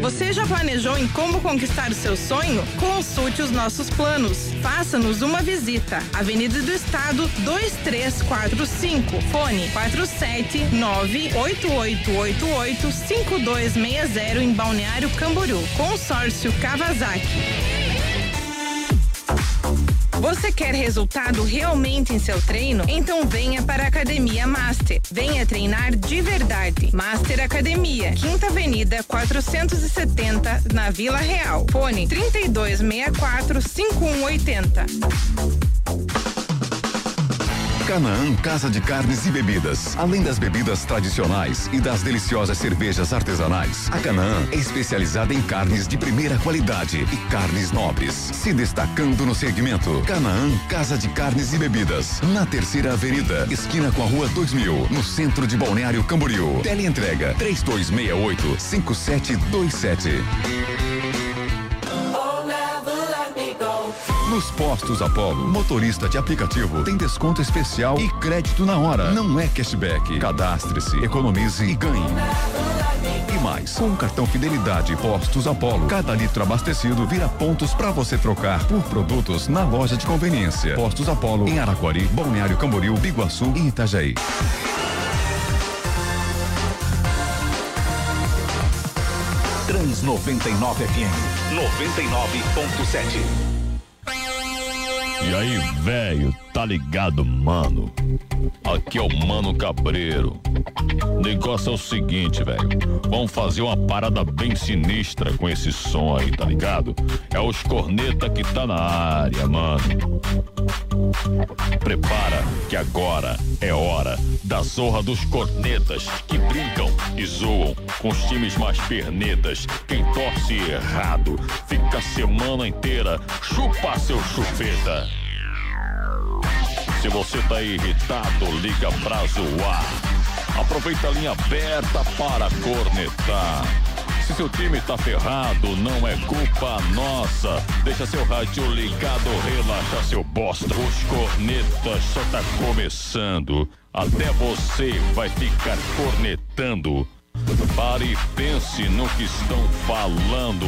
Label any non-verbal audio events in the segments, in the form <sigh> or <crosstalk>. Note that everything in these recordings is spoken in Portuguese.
Você já planejou em como conquistar o seu sonho? Consulte os nossos planos. Faça-nos uma visita. Avenida do Estado 2345. Fone 47988885260 em Balneário Camboriú. Consórcio Kawasaki. Você quer resultado realmente em seu treino? Então venha para a Academia Master. Venha treinar de verdade. Master Academia, Quinta Avenida 470, na Vila Real. Fone 3264 5180. Canaã Casa de Carnes e Bebidas. Além das bebidas tradicionais e das deliciosas cervejas artesanais, a Canaã é especializada em carnes de primeira qualidade e carnes nobres, se destacando no segmento. Canaã Casa de Carnes e Bebidas, na Terceira Avenida, esquina com a Rua 2000, no centro de Balneário Camboriú. Teleentrega 3268 5727. Nos postos Apollo, motorista de aplicativo tem desconto especial e crédito na hora. Não é cashback. Cadastre-se, economize e ganhe. E mais, com o cartão Fidelidade Postos Apollo, cada litro abastecido vira pontos para você trocar por produtos na loja de conveniência. Postos Apollo em Araquari, Balneário Camboriú, Biguaçu e Itajaí. Trans 99 FM 99.7 e aí, velho, tá ligado, mano? Aqui é o Mano Cabreiro. O negócio é o seguinte, velho. Vamos fazer uma parada bem sinistra com esse som aí, tá ligado? É os corneta que tá na área, mano. Prepara que agora é hora da zorra dos cornetas que brincam e zoam com os times mais pernetas. Quem torce errado fica a semana inteira chupa seu chupeta. Se você tá irritado, liga pra zoar. Aproveita a linha aberta para cornetar. Se seu time tá ferrado, não é culpa nossa. Deixa seu rádio ligado, relaxa seu bosta. Os cornetas só tá começando. Até você vai ficar cornetando. Pare e pense no que estão falando.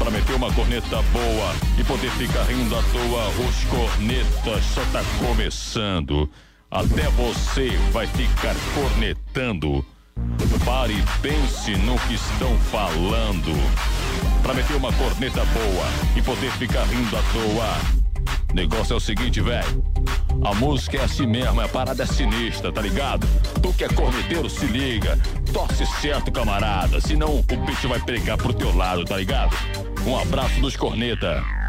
Para meter uma corneta boa e poder ficar rindo à toa, os cornetas só tá começando. Até você vai ficar cornetando. Pare e pense no que estão falando. Para meter uma corneta boa e poder ficar rindo à toa. Negócio é o seguinte, velho. A música é assim mesmo, a parada é sinistra, tá ligado? Tu que é corneteiro, se liga. Torce certo, camarada. Senão o bicho vai pegar pro teu lado, tá ligado? Um abraço dos corneta.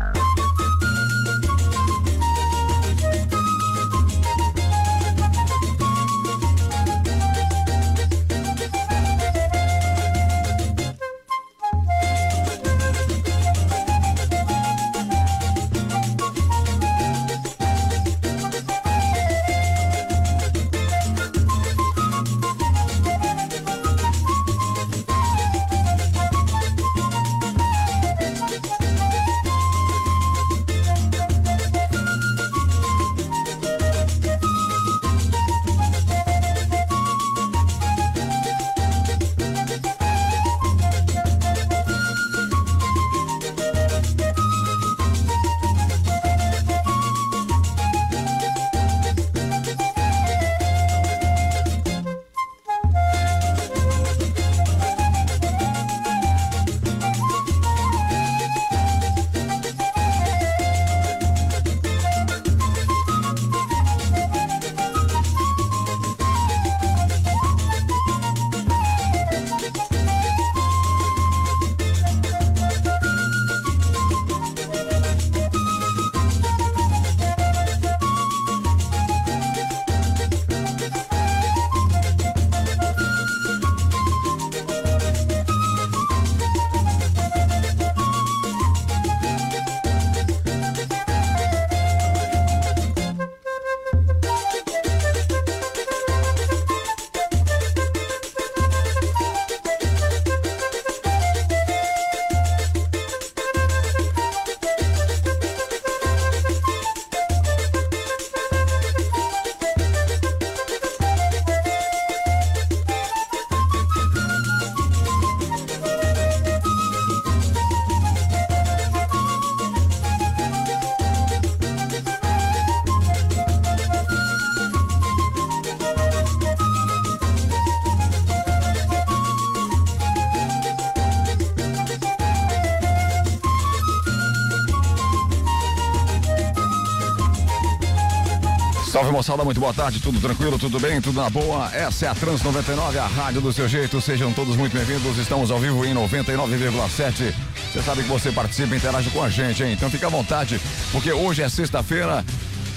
Moçada, muito boa tarde, tudo tranquilo, tudo bem, tudo na boa. Essa é a Trans 99, a rádio do seu jeito. Sejam todos muito bem-vindos. Estamos ao vivo em 99,7. Você sabe que você participa e interage com a gente, hein? Então fica à vontade, porque hoje é sexta-feira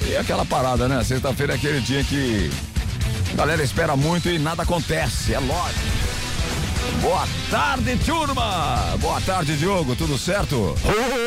e é aquela parada, né? Sexta-feira é aquele dia que a galera espera muito e nada acontece, é lógico. Boa tarde, turma! Boa tarde, Diogo, tudo certo?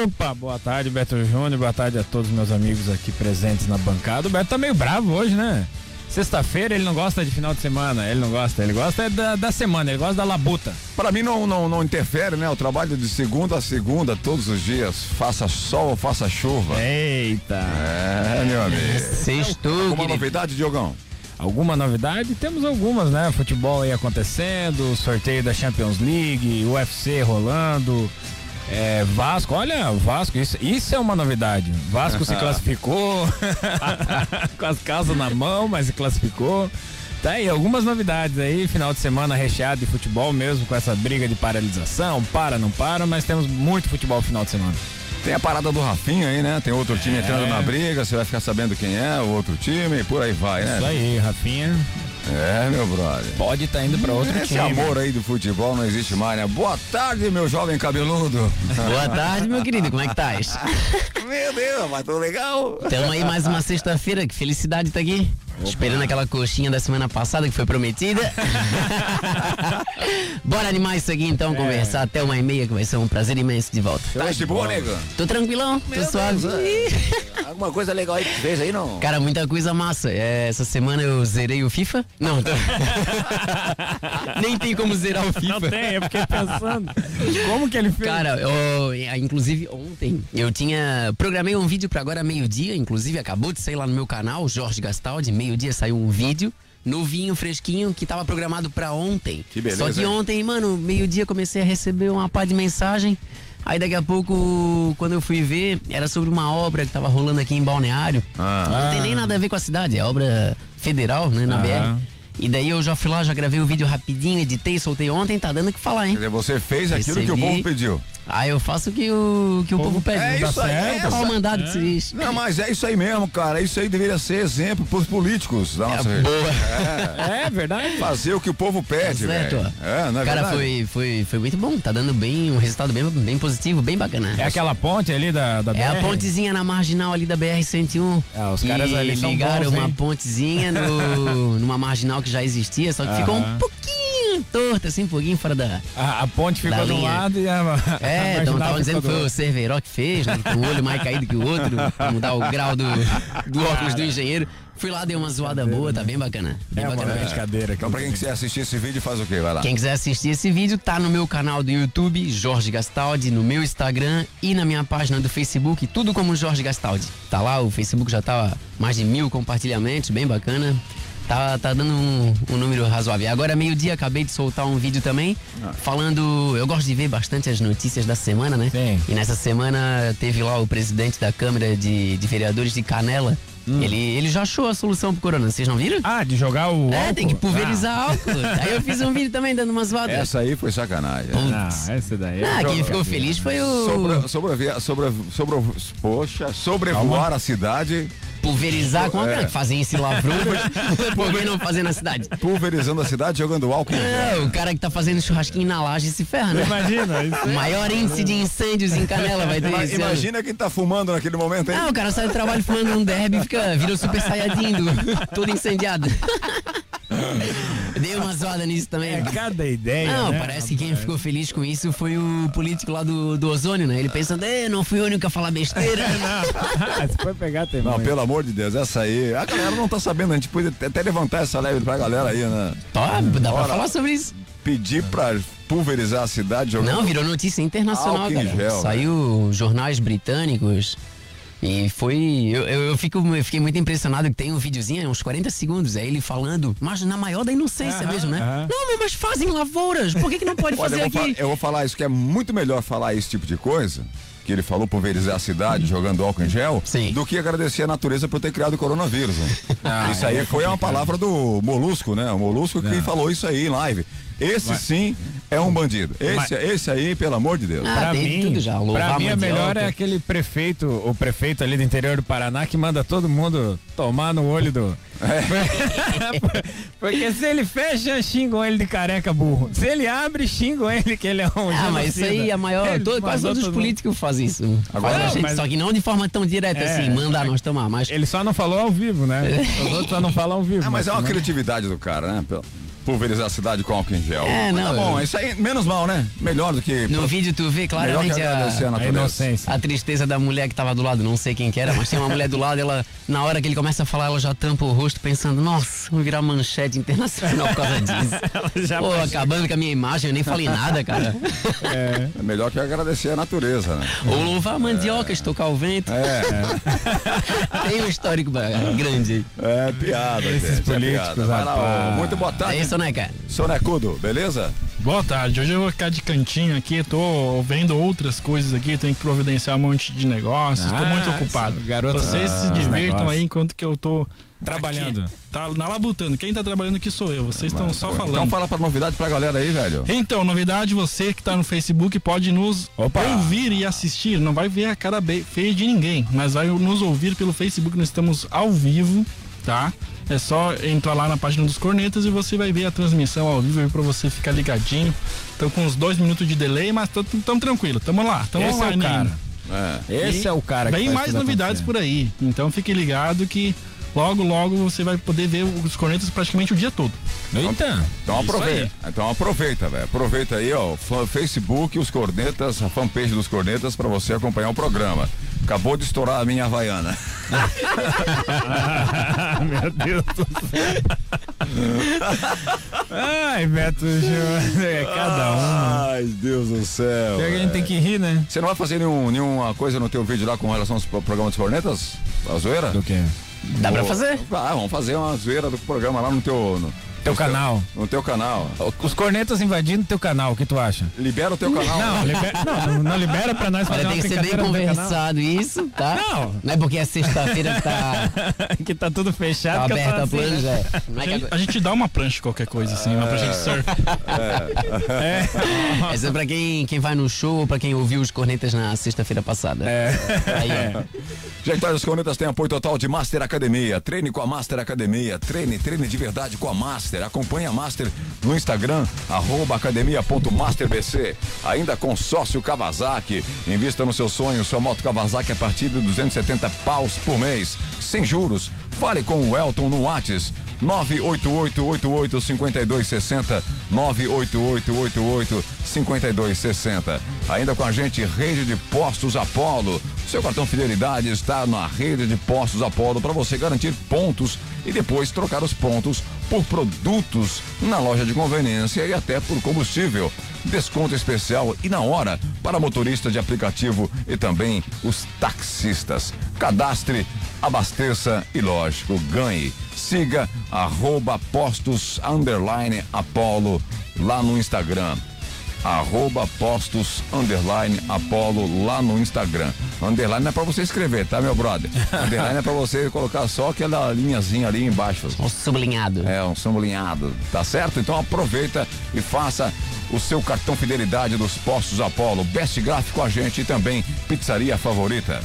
Opa, boa tarde, Beto Júnior, boa tarde a todos meus amigos aqui presentes na bancada. O Beto tá meio bravo hoje, né? Sexta-feira ele não gosta de final de semana, ele não gosta, ele gosta é da, da semana, ele gosta da labuta. Para mim não, não, não interfere, né? O trabalho de segunda a segunda, todos os dias, faça sol ou faça chuva. Eita! É, meu amigo. Sextou, Alguma querido. novidade, Diogão? Alguma novidade? Temos algumas, né? Futebol aí acontecendo, sorteio da Champions League, UFC rolando. É, Vasco, olha, Vasco, isso, isso é uma novidade. Vasco se <laughs> classificou <laughs> com as calças na mão, mas se classificou. Tá aí, algumas novidades aí, final de semana recheado de futebol mesmo, com essa briga de paralisação, para, não para, mas temos muito futebol final de semana. Tem a parada do Rafinha aí, né? Tem outro time entrando na briga, você vai ficar sabendo quem é, o outro time, e por aí vai, né? Isso aí, Rafinha, É, meu brother. pode estar indo pra outro Esse time. amor aí do futebol não existe mais, né? Boa tarde, meu jovem cabeludo. Boa tarde, meu querido, como é que estás? <laughs> meu Deus, mas tô legal. Tamo aí mais uma sexta-feira, que felicidade tá aqui. Esperando aquela coxinha da semana passada que foi prometida. <laughs> Bora animar isso aqui então, conversar até uma e meia, que vai ser um prazer imenso de volta. Tá de boa, nego? Tô tranquilão, tô suave. Alguma coisa legal aí que tu fez aí, não? Cara, muita coisa massa. É, essa semana eu zerei o FIFA. Não, tô... <laughs> nem tem como zerar o FIFA. Não tem, eu fiquei pensando. Como que ele fez? Cara, eu- inclusive ontem eu tinha. Programei um vídeo pra agora meio-dia, inclusive acabou de sair lá no meu canal, Jorge Gastaldi. Meio-dia saiu um vídeo. Novinho, fresquinho, que tava programado pra ontem. Que beleza, Só que hein? ontem, mano, meio-dia comecei a receber uma pá de mensagem. Aí daqui a pouco, quando eu fui ver, era sobre uma obra que tava rolando aqui em Balneário. Ah. Não tem nem nada a ver com a cidade, é obra federal, né, na Aham. BR. E daí eu já fui lá, já gravei o vídeo rapidinho, editei, soltei ontem, tá dando o que falar, hein? Quer dizer, você fez aquilo que o Recebi. povo pediu. Ah, eu faço o que o, que o povo pede. É isso aí, é essa- mandado que se diz. Não, mas é isso aí mesmo, cara. Isso aí deveria ser exemplo pros políticos da nossa região. Boa. É verdade. Fazer o que o povo pede, Tá certo. É, não é Cara, verdade? foi, foi, foi muito bom. Tá dando bem, um resultado bem, bem positivo, bem bacana. É aquela ponte ali da, da É a BR? pontezinha na marginal ali da BR-101. É, os caras E ali são ligaram bons, uma hein? pontezinha no, <laughs> numa marginal que já existia, só que ficou um pouquinho torta, assim, um pouquinho fora da... A, a ponte ficou um linha. lado e a. a É, então marginal estavam dizendo que foi o. Cerveró que fez, né? Tem um olho mais caído que o outro, pra mudar o grau do, do óculos do engenheiro. Fui lá, dei uma zoada boa, tá bem bacana. Bem É uma bacana. brincadeira. Então, pra quem quiser assistir esse vídeo, faz o quê? Vai lá. Quem quiser assistir esse vídeo, tá no meu canal do YouTube, Jorge Gastaldi, no meu Instagram e na minha página do Facebook, tudo como Jorge Gastaldi. Tá lá, o Facebook já tá mais de mil compartilhamentos, bem bacana. Tá, tá dando um, um número razoável. Agora, meio-dia, acabei de soltar um vídeo também, falando. Eu gosto de ver bastante as notícias da semana, né? Sim. E nessa semana teve lá o presidente da Câmara de, de Vereadores de Canela. Ele, ele já achou a solução pro corona, vocês não viram? Ah, de jogar o. É, álcool? tem que pulverizar álcool. <laughs> Aí eu fiz um vídeo também dando umas zoadas. Essa aí foi sacanagem. Ah, ah, esse daí. é Ah, quem ficou feliz foi o Sobre, sobre, sobre, sobre, poxa, sobrevoar a cidade, pulverizar. Como é É. que fazem esse lavrudo? <laughs> Por que não fazer na cidade? pulverizando a cidade, jogando álcool. É, o cara que tá fazendo churrasquinho na laje se ferra, né? Imagina, <laughs> isso O maior índice de incêndios em Canela vai ter ano. Imagina quem tá fumando naquele momento, hein? Ah, o cara sai do trabalho fumando um derby e fica, vira o super saiyajin, do- <laughs> todo incendiado. <laughs> Dei uma zoada nisso também. É cada ideia. Não, né? parece que quem ficou feliz com isso foi o político lá do, do ozônio, né? Ele pensando, "Eh, não fui o único a falar besteira. <laughs> Não, você foi pegar tem Não, pelo amor de Deus, essa aí. A galera não tá sabendo, a gente pode até levantar essa leve pra galera aí, né? Tá, dá pra Bora. falar sobre isso. Pedir pra pulverizar a cidade jogando. Não, virou notícia internacional, cara. gel, Saiu jornais britânicos. E foi. Eu, eu, eu fico, eu fiquei muito impressionado que tem um videozinho, uns 40 segundos, é ele falando, mas na maior da inocência Aham, mesmo, né? aham. Não, mas fazem lavouras, por que, que não pode Olha, fazer eu aqui? eu vou falar isso, que é muito melhor falar esse tipo de coisa, que ele falou pulverizar a cidade jogando álcool em gel, Sim. do que agradecer a natureza por ter criado o coronavírus. Né? isso aí foi uma palavra do Molusco, né? O Molusco que falou isso aí em live. Esse sim é um bandido. Esse, Mas- esse aí, pelo amor de Deus. Ah, Pra mim, tudo já. Louvar pra mim, a melhor é aquele prefeito, o prefeito ali do interior do Paraná que manda todo mundo tomar no olho do. <laughs> Porque se ele fecha, xingam ele de careca burro. Se ele abre, xingam ele que ele é um. Ah, mas isso aí genocida. a maior. Ele todo- quase todos os políticos fazem isso. Agora- Não, gente, mas- Só que não de forma tão direta É, assim, mandar nós tomar. Mas Ele só não falou ao vivo, né? <laughs> Os outros só não falam ao vivo. Ah, mas é uma senão- criatividade do cara, né? Pulverizar a cidade com álcool em gel. É, Mas não, Tá bom, isso aí, menos mal, né? Melhor do que. no vídeo tu vê claramente a a, A inocência. a tristeza da mulher que tava do lado. Não sei quem que era, mas tem uma mulher do lado. Ela, na hora que ele começa a falar, ela já tampa o rosto pensando: Nossa, vou virar manchete internacional por causa disso. <laughs> já Pô, vai- acabando com a minha imagem, eu nem falei nada, cara. É melhor que agradecer a natureza, né? Ou louvar a mandioca, estocar o vento. É, <laughs> Tem um histórico grande aí. é piada, Esses gente. políticos, é piada. Vai lá, ó. Muito boa É tarde. isso, cara? Sonecudo, beleza? Boa tarde, hoje eu vou ficar de cantinho aqui, tô vendo outras coisas aqui, tenho que providenciar um monte de negócios, tô Ah, muito ocupado. esse garoto- Vocês Ah, se divirtam negócio. aí enquanto que eu tô Trabalhando. aqui, tá na labutando. Quem tá trabalhando aqui sou eu, vocês estão só Então falando. fala pra novidade pra galera aí, velho. Então, novidade, você que tá no Facebook pode nos Opa. ouvir e assistir. Não vai ver a cara feia de ninguém, mas vai nos ouvir pelo Facebook. Nós estamos ao vivo, tá? É só entrar lá na página dos Cornetas e você vai ver a transmissão ao vivo pra você ficar ligadinho. Estão com uns dois minutos de delay, mas tão tranquilo. Tamo lá, tamo Esse é o cara. É. Esse E é o cara que Vem mais novidades por aí. Então fique ligado que logo, logo você vai poder ver os cornetas praticamente o dia todo. Eita. Então aproveita. Então aproveita, velho. Aproveita aí, ó, Facebook, os Cornetas, a fanpage dos Cornetas pra você acompanhar o programa. Acabou de estourar a minha Havaiana. <laughs> Meu Deus do céu. Ai, Beto Júnior, é cada um. Ai, Deus do céu. Pior que a gente tem que rir, né? Você não vai fazer nenhum, nenhuma coisa no teu vídeo lá com relação ao pro- programa dos Cornetas? A zoeira? Do quê? Dá pra fazer? Ah, vamos fazer uma zoeira do programa lá no teu. No, Teu no canal. no teu canal. Os cornetas invadindo teu canal, o que tu acha? Libera o teu canal. Não, libera, não, não, libera pra nós fazer Olha, tem que ser bem teu conversado isso, tá? Não. Não é porque é sexta-feira que tá, <laughs> que tá tudo fechado. tá aberta a assim, né? planja. é. A é que gente, a gente dá uma prancha, qualquer coisa assim, uma prancha de surf. Essa é pra quem, quem vai no show ou pra quem ouviu os cornetas na sexta-feira passada. É. Aí, ó. Gente, olha, os Cornetas têm apoio total de Master Academia. Treine com a Master Academia. Treine, treine de verdade com a Master. Acompanhe a Master no Instagram, arroba academia.masterbc. Ainda consórcio Kawasaki. Invista no seu sonho, sua moto Kawasaki a partir de 270 paus por mês. Sem juros. Fale com o Elton no Whats. 988885260 988885260 Ainda com a gente, Rede de Postos Apolo. Seu cartão Fidelidade está na Rede de Postos Apolo para você garantir pontos e depois trocar os pontos por produtos na loja de conveniência e até por combustível. Desconto especial e na hora para motorista de aplicativo e também os taxistas. Cadastre, abasteça e, lógico, ganhe. Siga arroba postos underline Apolo lá no Instagram arroba postos underline lá no Instagram. Underline é pra você escrever, tá, meu brother? <laughs> Underline é pra você colocar só aquela linhazinha ali embaixo. Um sublinhado. É, um sublinhado, tá certo? Então aproveita e faça o seu cartão fidelidade dos postos Apolo. Best Graph com a gente e também pizzaria favorita.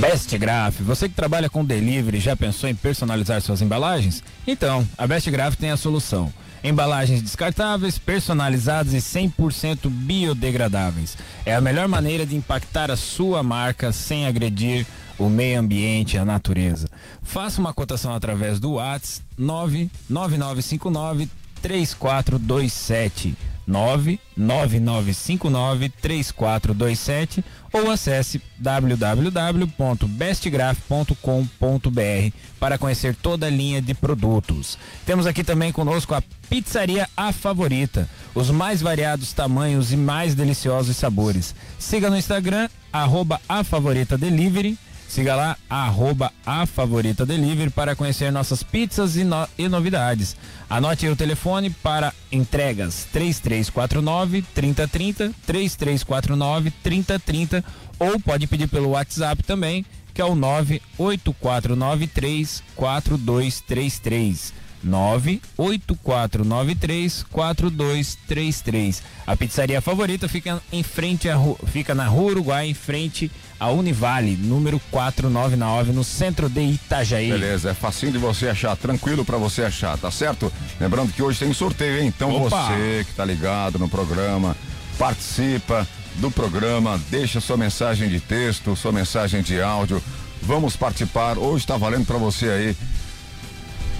Best Graph, você que trabalha com delivery já pensou em personalizar suas embalagens? Então, a Best Graph tem a solução. Embalagens descartáveis, personalizadas e 100% biodegradáveis. É a melhor maneira de impactar a sua marca sem agredir o meio ambiente e a natureza. Faça uma cotação através do WhatsApp 99959 3427 99959 3427 ou acesse www.bestgraph.com.br para conhecer toda a linha de produtos. Temos aqui também conosco a Pizzaria A Favorita, os mais variados tamanhos e mais deliciosos sabores. Siga no Instagram, arroba a Favorita Delivery. Siga lá, arroba a Favorita Delivery para conhecer nossas pizzas e, no- e novidades. Anote o telefone para entregas 3349 3030, 3349 3030 ou pode pedir pelo WhatsApp também, que é o 98493 4233. 984934233. A pizzaria favorita fica em frente a, fica na Rua Uruguai, em frente a Univale, número 499, no centro de Itajaí. Beleza, é facinho de você achar, tranquilo para você achar, tá certo? Lembrando que hoje tem sorteio, hein? Então Opa. você que tá ligado no programa, participa do programa, deixa sua mensagem de texto, sua mensagem de áudio. Vamos participar. Hoje está valendo para você aí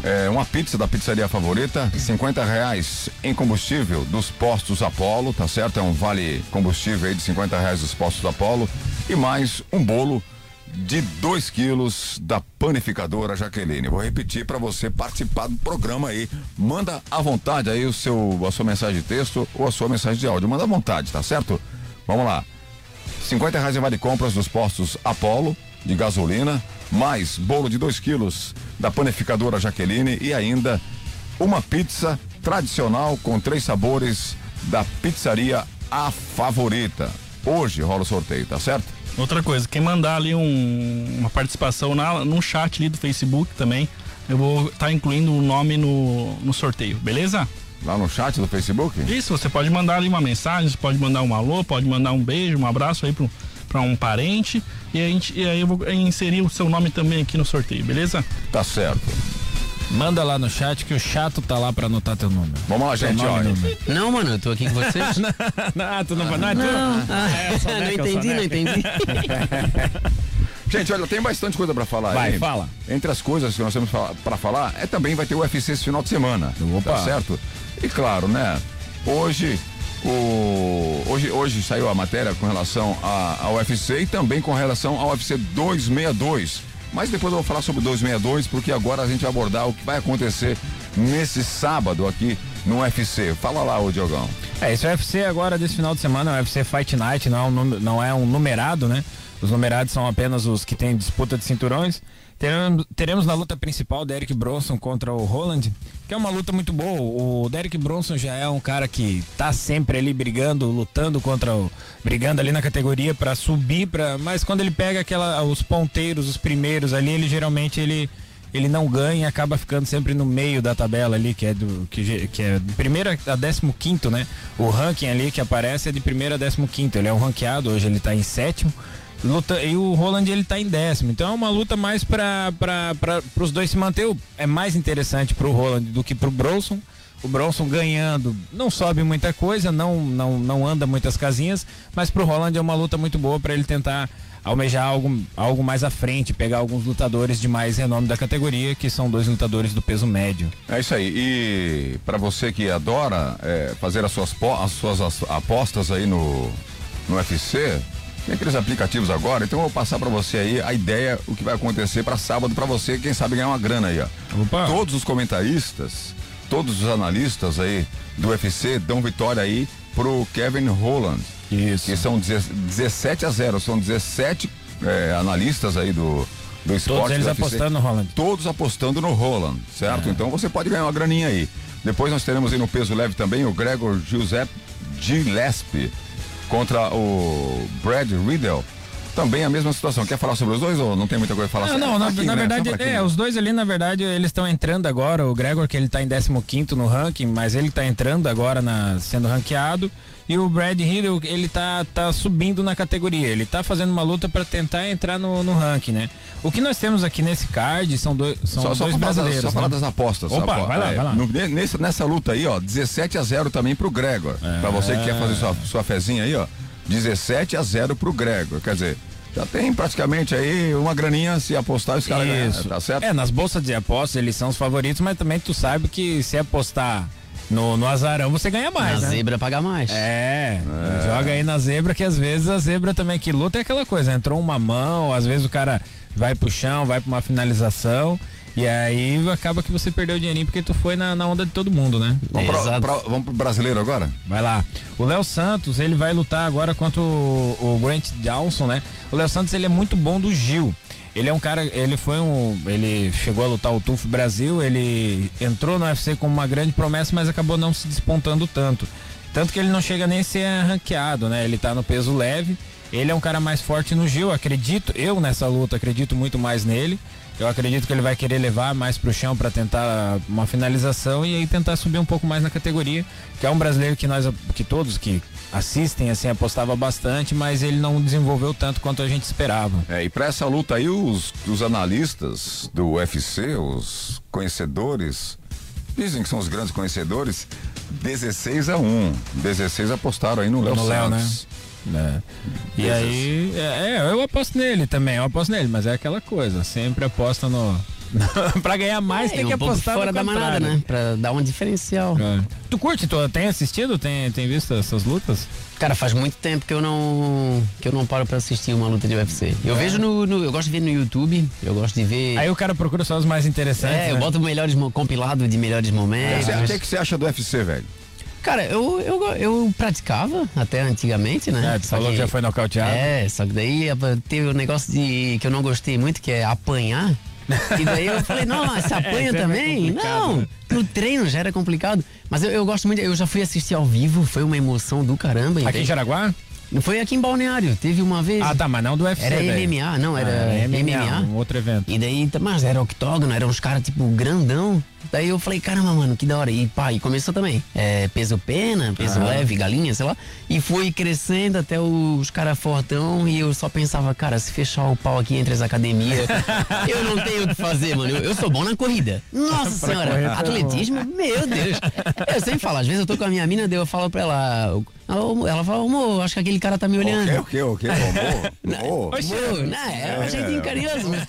é, uma pizza da pizzaria favorita, 50 reais em combustível dos postos Apolo, tá certo? É um vale combustível aí de 50 reais dos postos Apolo e mais um bolo de 2 quilos da panificadora Jaqueline. Vou repetir para você participar do programa aí. Manda à vontade aí o seu, a sua mensagem de texto ou a sua mensagem de áudio. Manda à vontade, tá certo? Vamos lá. 50 reais em vale compras dos postos Apolo de gasolina, mais bolo de 2 quilos da panificadora Jaqueline e ainda uma pizza tradicional com três sabores da pizzaria A Favorita. Hoje rola o sorteio, tá certo? Outra coisa, quem mandar ali um, uma participação na, no chat ali do Facebook também, eu vou estar tá incluindo o nome no, no sorteio, beleza? Lá no chat do Facebook? Isso, você pode mandar ali uma mensagem, você pode mandar um alô, pode mandar um beijo, um abraço aí para um parente e, a gente, e aí eu vou inserir o seu nome também aqui no sorteio, beleza? Tá certo. Manda lá no chat que o chato tá lá pra anotar teu número. Vamos lá, gente, olha. Não, mano, eu tô aqui com vocês. <laughs> não, não, tu não, não, não, é tu? Ah, é, <laughs> não entendi, não entendi. <laughs> Gente, olha, tem bastante coisa para falar Vai, aí. fala. Entre as coisas que nós temos para falar, é também vai ter o UFC esse final de semana. Opa. Tá certo? E claro, né? Hoje o, hoje, hoje saiu a matéria com relação ao UFC e também com relação ao UFC 262 mas depois eu vou falar sobre o 262, porque agora a gente vai abordar o que vai acontecer nesse sábado aqui no UFC. Fala lá, ô Diogão. É, esse UFC agora desse final de semana, é o UFC Fight Night, não é um, não é um numerado, né? Os numerados são apenas os que têm disputa de cinturões. Teremos, teremos na luta principal Derek Bronson contra o Roland, que é uma luta muito boa. O Derek Bronson já é um cara que tá sempre ali brigando, lutando contra o. brigando ali na categoria para subir, pra, mas quando ele pega aquela, os ponteiros, os primeiros ali, ele geralmente ele ele não ganha e acaba ficando sempre no meio da tabela ali, que é do que, que é de primeira a décimo quinto, né? O ranking ali que aparece é de primeiro a décimo quinto. Ele é um ranqueado, hoje ele tá em sétimo. Luta, e o Roland ele tá em décimo. Então é uma luta mais para os dois se manter. É mais interessante para o Roland do que para o Bronson. O Bronson ganhando não sobe muita coisa, não, não, não anda muitas casinhas, mas para o Roland é uma luta muito boa para ele tentar almejar algo, algo mais à frente, pegar alguns lutadores de mais renome da categoria, que são dois lutadores do peso médio. É isso aí. E para você que adora é, fazer as suas, as suas apostas aí no, no UFC, tem aqueles aplicativos agora, então eu vou passar para você aí a ideia, o que vai acontecer para sábado para você, quem sabe ganhar uma grana aí, ó. Opa. Todos os comentaristas, todos os analistas aí do UFC dão vitória aí pro Kevin Holland. Isso. Que são 17 a 0, são 17 é, analistas aí do do esporte. Todos eles apostando no Holland. Todos apostando no Holland, certo? É. Então você pode ganhar uma graninha aí. Depois nós teremos aí no peso leve também o Gregor Giuseppe Gillespie contra o Brad Riddle. Também a mesma situação. Quer falar sobre os dois ou não tem muita coisa a falar? Não, não, na, na né? verdade, é, né? os dois ali, na verdade, eles estão entrando agora. O Gregor, que ele está em 15 no ranking, mas ele está entrando agora na, sendo ranqueado. E o Brad Riddle, ele tá, tá subindo na categoria. Ele tá fazendo uma luta para tentar entrar no, no ranking, né? O que nós temos aqui nesse card são dois, são só, dois só brasileiros. Só né? falar das apostas. Opa, vai lá, é, vai lá. No, nessa, nessa luta aí, ó, 17 a 0 também pro Gregor. É. Para você que quer fazer sua, sua fezinha aí, ó. 17 a 0 pro Gregor. Quer dizer, já tem praticamente aí uma graninha se apostar os caras ganham, tá certo? É, nas bolsas de apostas eles são os favoritos, mas também tu sabe que se apostar no, no azarão você ganha mais, na né? zebra paga mais. É, é, joga aí na zebra que às vezes a zebra também que luta é aquela coisa, entrou uma mão, às vezes o cara vai pro chão, vai pra uma finalização e aí acaba que você perdeu o dinheirinho porque tu foi na, na onda de todo mundo, né? Vamos, pra, pra, vamos pro brasileiro agora? Vai lá. O Léo Santos, ele vai lutar agora contra o, o Grant Johnson, né? O Léo Santos, ele é muito bom do Gil. Ele é um cara, ele foi um, ele chegou a lutar o TUF Brasil, ele entrou no UFC como uma grande promessa, mas acabou não se despontando tanto. Tanto que ele não chega nem a ser ranqueado, né? Ele tá no peso leve. Ele é um cara mais forte no Gil, acredito, eu nessa luta acredito muito mais nele. Eu acredito que ele vai querer levar mais pro chão para tentar uma finalização e aí tentar subir um pouco mais na categoria, que é um brasileiro que nós que todos que assistem assim apostava bastante, mas ele não desenvolveu tanto quanto a gente esperava. É, e para essa luta aí os, os analistas do UFC, os conhecedores, dizem que são os grandes conhecedores, 16 a 1. 16 apostaram aí no Léo Santos. Né? E aí, é, é, eu aposto nele também, eu aposto nele, mas é aquela coisa, sempre aposta no. <laughs> pra ganhar mais É, tem um que apostar fora da manada, né? Pra dar um diferencial. É. Tu curte? Tu tem assistido? Tem, tem visto essas lutas? Cara, faz muito tempo que eu não que eu não paro pra assistir uma luta de UFC. Eu vejo no, no- eu gosto de ver no YouTube, eu gosto de ver Aí o cara procura só os mais interessantes. É, eu né? boto melhores compilado de melhores momentos. O que, que você acha do UFC, velho? Cara, eu, eu, eu praticava até antigamente, né? É, tu falou que já foi nocauteado. É, só que daí teve um negócio de que eu não gostei muito, que é apanhar. <laughs> E daí eu falei, não, mas você apanha isso é também? Não, né? no treino já era complicado. Mas eu, eu gosto muito, eu já fui assistir ao vivo, foi uma emoção do caramba. Aqui em entende? Jaraguá? Não foi aqui em Balneário, teve uma vez. Ah, tá, mas não do UFC. Era daí. MMA, não, era Ah, MMA. um outro evento. E daí, mas era octógono, eram uns caras tipo grandão. Daí eu falei, caramba, mano, que da hora. E pá, e começou também. É, peso pena, peso leve, galinha, sei lá. E foi crescendo até os caras fortão. E eu só pensava, cara, se fechar o pau aqui entre as academias, <laughs> eu não tenho o que fazer, mano. Eu, eu sou bom na corrida. <laughs> Nossa correr, senhora, tá atletismo, <laughs> meu Deus. Eu sempre falo, às vezes eu tô com a minha mina, daí eu falo pra ela. Ela, ela fala, amor, acho que aquele cara tá me olhando. O quê, o quê, o quê? Amor? Não, é um jeitinho carinhoso. né?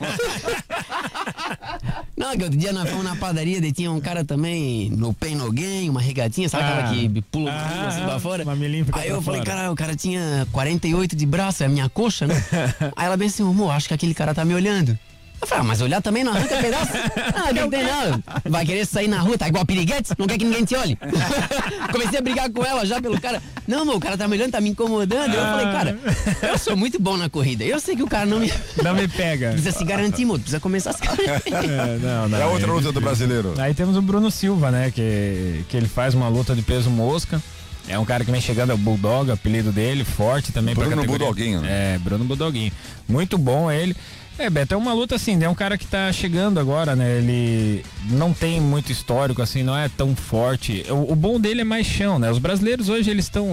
Não, que outro dia nós fomos na padaria, daí tinha um cara também no Pain No Gain, uma regatinha, sabe aquela Ah. que pula Ah, assim pra fora? mamilinho fica Aí eu falei, fora. cara, o cara tinha 48 de braço, é a minha coxa, né? <laughs> Aí ela bem assim, amor, acho que aquele cara tá me olhando. Eu falei, ah, mas olhar também não arranca pedaço? <laughs> Ah, não tem nada. Vai querer sair na rua, tá igual piriguete? Não quer que ninguém te olhe? <laughs> Comecei a brigar com ela já pelo cara. Não, amor, o cara tá me olhando, tá me incomodando. Eu falei, cara, eu sou muito bom na corrida. Eu sei que o cara não me... Não me pega. <laughs> Precisa se garantir, moço. Precisa começar a se garantir. É, não, não. É a outra luta do brasileiro. Aí temos o Bruno Silva, né? Que, que ele faz uma luta de peso mosca. É um cara que vem chegando, é o Bulldog, apelido dele, forte também pra Bruno categoria. Bulldoguinho, né? É, Bruno Bulldoguinho. Muito bom ele. É, Beto, é uma luta assim, é um cara que tá chegando agora, né? Ele não tem muito histórico, assim, não é tão forte. O, o bom dele é mais chão, né? Os brasileiros hoje eles estão.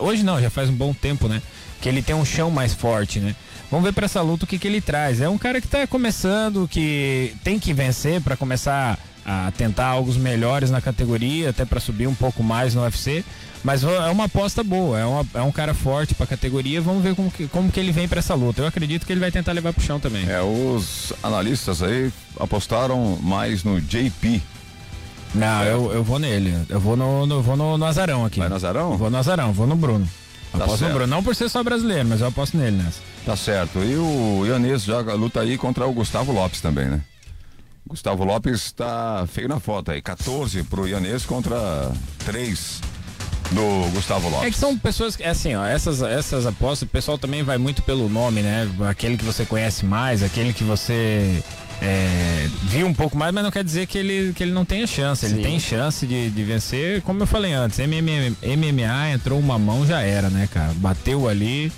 Hoje não, já faz um bom tempo, né? Que ele tem um chão mais forte, né? Vamos ver pra essa luta o que, que ele traz. É um cara que tá começando, que tem que vencer pra começar a tentar algo melhores na categoria, até pra subir um pouco mais no UFC. Mas é uma aposta boa, é, uma- é um cara forte pra categoria. Vamos ver como que, como que ele vem pra essa luta. Eu acredito que ele vai tentar levar pro chão também. É, os analistas aí apostaram mais no JP. Não, eu, eu vou nele. Eu vou no, no- vou no, no Azarão aqui. Vai no Azarão? Vou no Azarão, vou no Bruno. Tá aposto certo. no Bruno. Não por ser só brasileiro, mas eu aposto nele nessa. Tá certo. E o Ianês já luta aí contra o Gustavo Lopes também, né? Gustavo Lopes tá feio na foto aí. 14 pro Ianês contra 3 do Gustavo É que Lopes. são pessoas que, é assim, ó, essas, essas apostas, o pessoal também vai muito pelo nome, né? Aquele que você conhece mais, aquele que você é, viu um pouco mais, mas não quer dizer que ele, que ele não tenha chance. Ele Sim. tem chance de, de vencer, como eu falei antes, MMA, MMA entrou uma mão, já era, né, cara? Bateu ali.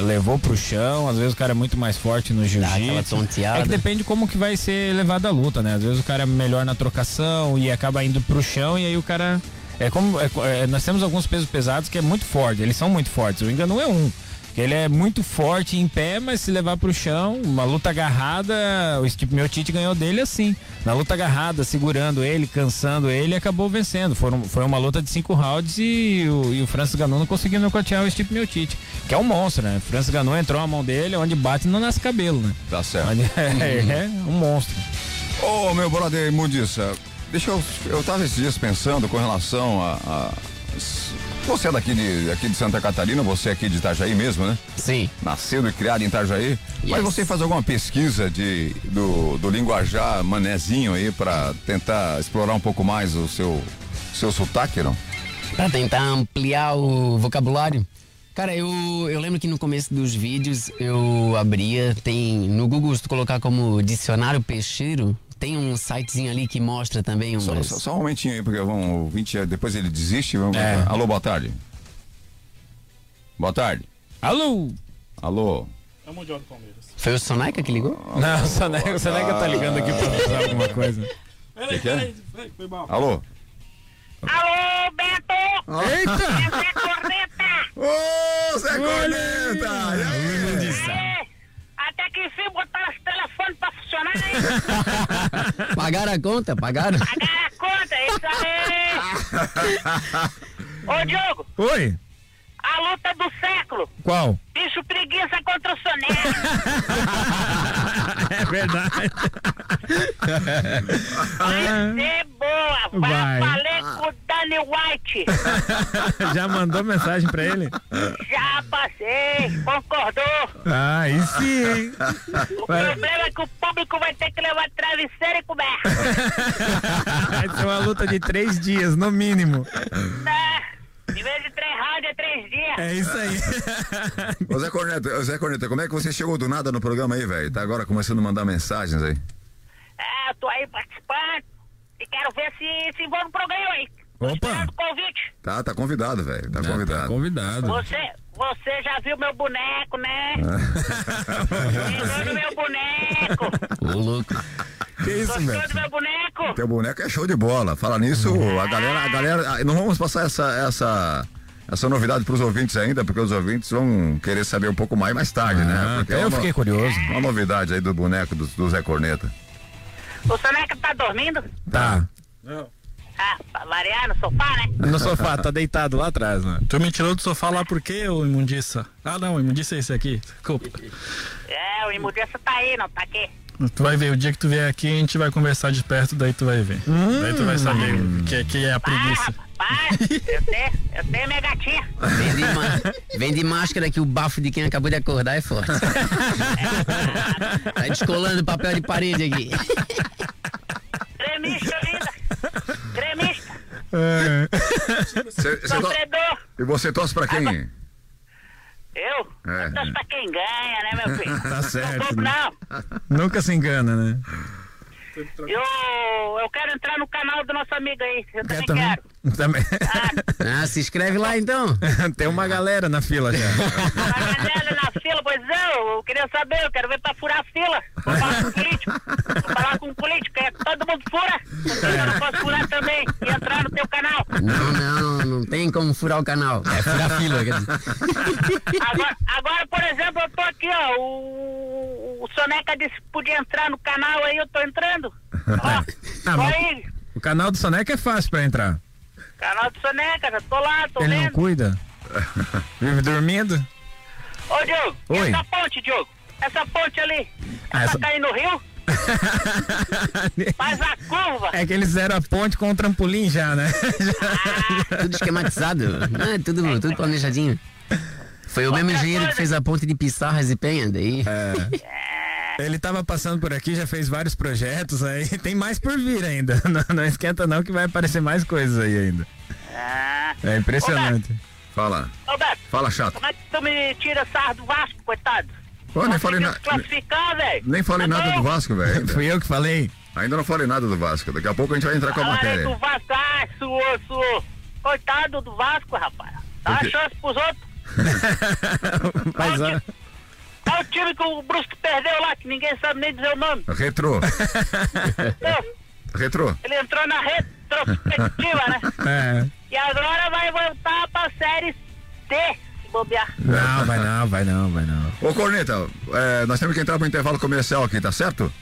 Levou pro chão, às vezes o cara é muito mais forte no jiu-jitsu. É que depende como que vai ser levada a luta, né? Às vezes o cara é melhor na trocação e acaba indo pro chão e aí o cara. É como. é é, nós temos alguns pesos pesados que é muito forte, eles são muito fortes. O engano é um. Ele é muito forte em pé, mas se levar pro chão, uma luta agarrada, o Steve Miotite ganhou dele assim. Na luta agarrada, segurando ele, cansando ele, acabou vencendo. Foram, foi uma luta de cinco rounds e o, e o Francis Ganon não conseguiu nocautear o Steve Miotite, que é um monstro, né? O Francis Ganon entrou na mão dele, onde bate não nasce cabelo, né? Tá certo. Onde- <laughs> é, um monstro. Ô, meu brother Mudiça, deixa eu. Eu tava esses dias pensando com relação a. a- você é daqui de, aqui de Santa Catarina, você é aqui de Itajaí mesmo, né? Sim. Nascido e criado em Itajaí. Mas Yes. você faz alguma pesquisa de, do, do linguajar manezinho aí pra tentar explorar um pouco mais o seu, seu sotaque, não? Pra tentar ampliar o vocabulário. Cara, eu, eu lembro que no começo dos vídeos eu abria, tem no Google, se tu colocar como dicionário peixeiro, tem um sitezinho ali que mostra também um. Só, só, só um momentinho aí, porque vamos, o 20, depois ele desiste. Vamos, É. Alô, boa tarde. Boa tarde. Alô? Alô. É o Mundial do Palmeiras. Foi o Soneca que ligou? Não, o Soneca, o Soneca tá ligando aqui pra avisar alguma coisa. Peraí, é? peraí, peraí, foi mal. Alô. Alô, Beto! Eita! É corneta! Ô, Zé Corneta! E aí? Que enfim botaram os telefones pra funcionar, hein? <laughs> Pagaram a conta? Pagaram? Pagaram a conta, é isso aí! <laughs> Ô, Diogo, Oi? A luta do século. Qual? Bicho preguiça contra o soneca. <laughs> É verdade. Vai ser boa. Vai, valer com o Danny White. <laughs> Já mandou mensagem pra ele? Já passei, concordou. Ah, aí sim? O Vai. problema é que o público vai ter que levar travesseiro e coberta. <laughs> Vai ser uma luta de três dias, no mínimo. Né? Em vez de três rounds, é três dias. É isso aí. <laughs> Ô, Zé Corneta, Zé Corneta, como é que você chegou do nada no programa aí, velho? Tá agora começando a mandar mensagens aí. É, eu tô aí participando e quero ver se se envolve no programa aí. Opa. convite. Tá, tá convidado, velho. Tá Tá convidado. convidado. Você, você já viu meu boneco, né? <laughs> Gostou do meu boneco? Ô, louco. Que isso, Gostou velho? do meu boneco? Teu boneco é show de bola. Fala nisso, a galera, a galera. ah, Não vamos passar essa, essa, essa novidade pros ouvintes ainda, porque os ouvintes vão querer saber um pouco mais mais tarde, né? Ah, Porque até é eu uma- fiquei curioso. Uma novidade aí do boneco do, do Zé Corneta. O Soneca tá dormindo? Tá. Ah, pra variar no sofá, né? No sofá, tá deitado lá atrás, né? Tu me tirou do sofá lá por quê, ô imundiça? Ah, não, imundiça é esse aqui. Desculpa. É, o imundiça tá aí, não tá aqui. Tu vai ver, o dia que tu vier aqui, a gente vai conversar de perto, daí tu vai ver. daí tu vai saber que, que é a Ah, preguiça. rapaz, eu tenho, eu tenho minha gatinha. Vem de, ma- máscara que o bafo de quem acabou de acordar é forte. Tá descolando papel de parede aqui. Gremista ainda. Gremista. Cê- cê. E você torce pra quem? Eu? É. Eu torço pra quem ganha, né, meu filho? <laughs> Tá certo, Não compro, né? não. Nunca se engana, né? Eu, eu quero entrar no canal do nosso amigo aí. Eu também também? quero. Também. Ah, se inscreve lá então. <laughs> Tem uma galera na fila já. A galera na fila, pois é, eu queria saber, eu quero ver pra furar a fila. Vou falar com o político. Vou falar com o político, é todo mundo fura. Eu não posso furar também e entrar no teu canal. Não, não, não tem como furar o canal. É furar a fila. quer dizer. Agora, agora, por exemplo, eu tô aqui, ó. O, o Soneca disse que podia entrar no canal aí, eu tô entrando. Ó, Ah, tô mas- aí, O canal do Soneca é fácil pra entrar. canal do Soneca, já tô lá, tô Ele não vendo. cuida. <laughs> Vive dormindo. Ô, Diogo, Oi. essa ponte, Diogo? Essa ponte ali, Ah, essa- cair no rio? <laughs> Faz a curva. É que eles fizeram a ponte com o trampolim já, né? Tudo esquematizado. Ah, tudo, tudo planejadinho. Foi o mesmo engenheiro que fez a ponte de Pissarras e Penha, daí. Ele tava passando por aqui, já fez vários projetos aí. <laughs> Tem mais por vir ainda. <laughs> Não, não esquenta não que vai aparecer mais coisas aí ainda. Ah. É impressionante. Fala. Ô, Beto, Fala, chato. como é que tu me tira sarro do Vasco, coitado? Pô, nem falei, na, classificar, nem falei Tá nada bom? do Vasco, velho. <laughs> Fui eu que falei. Ainda não falei nada do Vasco. Daqui a pouco a gente vai entrar com a Olha matéria. do Vasco, ah, suou, suou. Coitado do Vasco, rapaz. Dá Por uma chance pros outros. <laughs> Mas, ó, Olha o time que o Brusque perdeu lá, que ninguém sabe nem dizer o nome. Retrô. <laughs> Retrô. ele entrou na retrospectiva, né? <laughs> é. E agora vai voltar pra Série C, se bobear. Não, vai não, vai não, vai não. Ô, Corneta, é, nós temos que entrar pro intervalo comercial aqui, tá certo?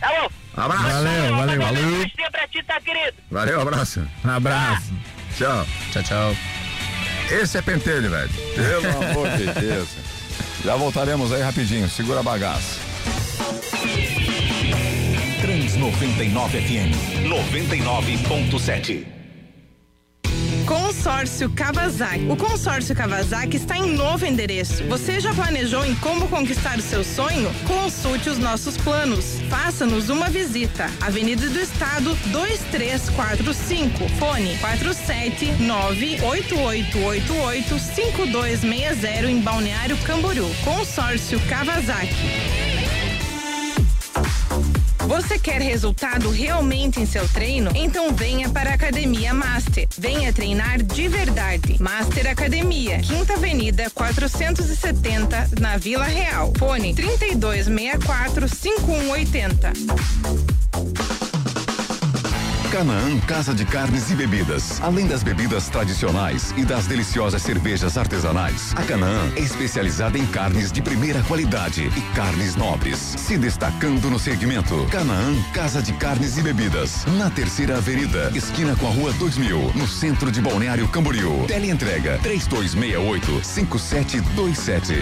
Tá bom? Abraço. Valeu, valeu, valeu. Valeu. pra ti, tá, querido? Valeu, abraço. Um abraço. Tchau. Tchau, tchau. Esse é pentelho, velho. Pelo amor de Deus. <laughs> Já voltaremos aí rapidinho. Segura a bagaça. Trans 99 FM 99.7. Consórcio Kawasaki. O consórcio Kawasaki está em novo endereço. Você já planejou em como conquistar o seu sonho? Consulte os nossos planos. Faça-nos uma visita. Avenida do Estado 2345. Fone 47988885260 em Balneário Camboriú. Consórcio Kawasaki. Você quer resultado realmente em seu treino? Então venha para a Academia Master. Venha treinar de verdade. Master Academia, Quinta Avenida 470, na Vila Real. Fone 3264 5180. Canaã Casa de Carnes e Bebidas. Além das bebidas tradicionais e das deliciosas cervejas artesanais, a Canaã é especializada em carnes de primeira qualidade e carnes nobres, se destacando no segmento. Canaã Casa de Carnes e Bebidas, na Terceira Avenida, esquina com a Rua 2000, no centro de Balneário Camboriú. Teleentrega 3268 5727.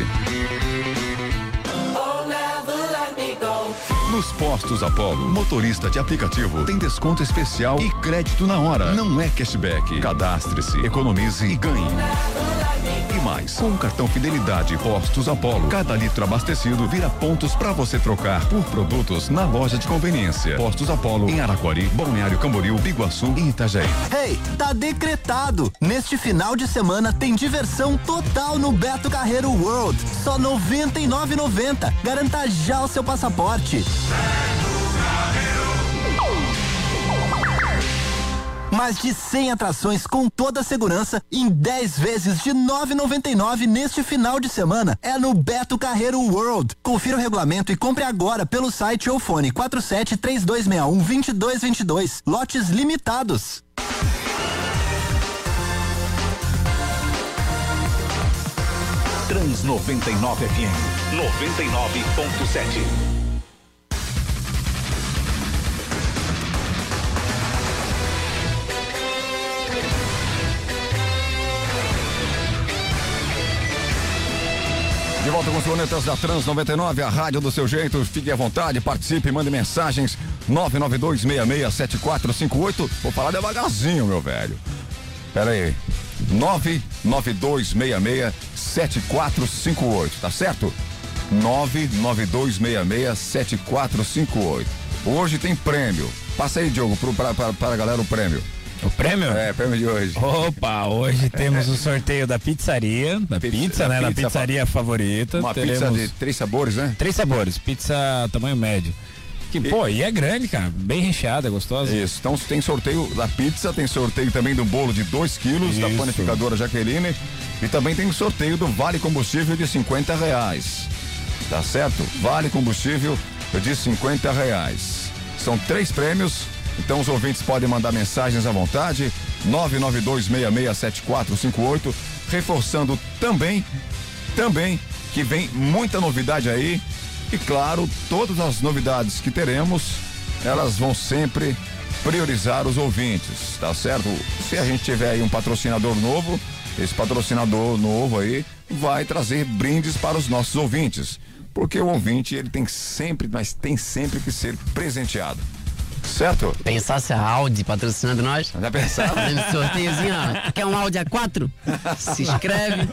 Nos postos Apollo, motorista de aplicativo tem desconto especial e crédito na hora. Não é cashback. Cadastre-se, economize e ganhe. E mais, com o cartão Fidelidade Postos Apollo, cada litro abastecido vira pontos para você trocar por produtos na loja de conveniência. Postos Apollo em Araquari, Balneário Camboriú, Biguaçu e Itajaí. Hey, tá decretado! Neste final de semana tem diversão total no Beto Carreiro World. Só R$ 99,90. Garanta já o seu passaporte. Mais de 100 atrações com toda a segurança em 10 vezes de 9,99 neste final de semana. É no Beto Carreiro World. Confira o regulamento e compre agora pelo site ou fone 47 3261 2222. Lotes limitados. Trans 99 FM 99.7. De volta com os planetas da Trans 99, a rádio do seu jeito. Fique à vontade, participe, mande mensagens. 992667458. Vou falar devagarzinho, meu velho. Pera aí. 992667458, tá certo? 992667458. Hoje tem prêmio. Passa aí, Diogo, para a galera o prêmio. O prêmio? É, prêmio de hoje. Opa, hoje <laughs> temos o sorteio da pizzaria, da pizza, Pizza- né? da pizza pizzaria favorita. Uma Teremos pizza de três sabores, né? três sabores, pizza tamanho médio. Que, pô, e é grande, cara. Bem recheada, gostosa. Isso, então tem sorteio da pizza, tem sorteio também do bolo de 2 quilos da panificadora Jaqueline e também tem sorteio do Vale Combustível de 50 reais. Tá certo? Vale Combustível de 50 reais. São três prêmios, então os ouvintes podem mandar mensagens à vontade. 992667458, reforçando também, também que vem muita novidade aí. E claro, todas as novidades que teremos, elas vão sempre priorizar os ouvintes, tá certo? Se a gente tiver aí um patrocinador novo, esse patrocinador novo aí vai trazer brindes para os nossos ouvintes. Porque o ouvinte, ele tem sempre, mas tem sempre que ser presenteado. Certo? Pensasse a Audi patrocinando nós. Já pensava? Fazendo sorteiozinho, ó. Quer um Audi A4? Se inscreve.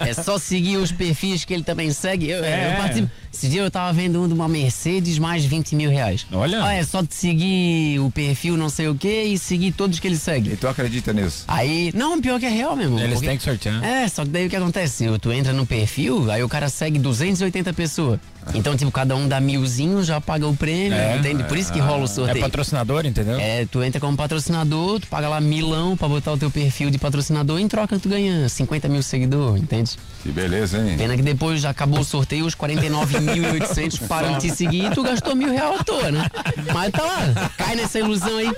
É só seguir os perfis que ele também segue. Eu, É. eu participo. Esse dia eu tava vendo um de uma Mercedes mais 20 mil reais. Olha. Ah, é só de seguir o perfil não sei o que e seguir todos que ele segue. E tu acredita nisso? Aí, não, pior que é real mesmo. Eles porque... têm que sortear. É, só que daí o que acontece? Assim, tu entra no perfil, aí o cara segue 280 pessoas. Ah. Então, tipo, cada um dá milzinho, já paga o prêmio, é, entende? Por isso que rola o é, é. sorteio. É patrocinador, entendeu? É, tu entra como patrocinador, tu paga lá milão pra botar o teu perfil de patrocinador em troca tu ganha 50 mil seguidores, entende? Que beleza, hein? Pena que depois já acabou o sorteio, os 49 1.800 para te seguir e tu gastou mil reais à toa, né? Mas tá lá, cai nessa ilusão aí.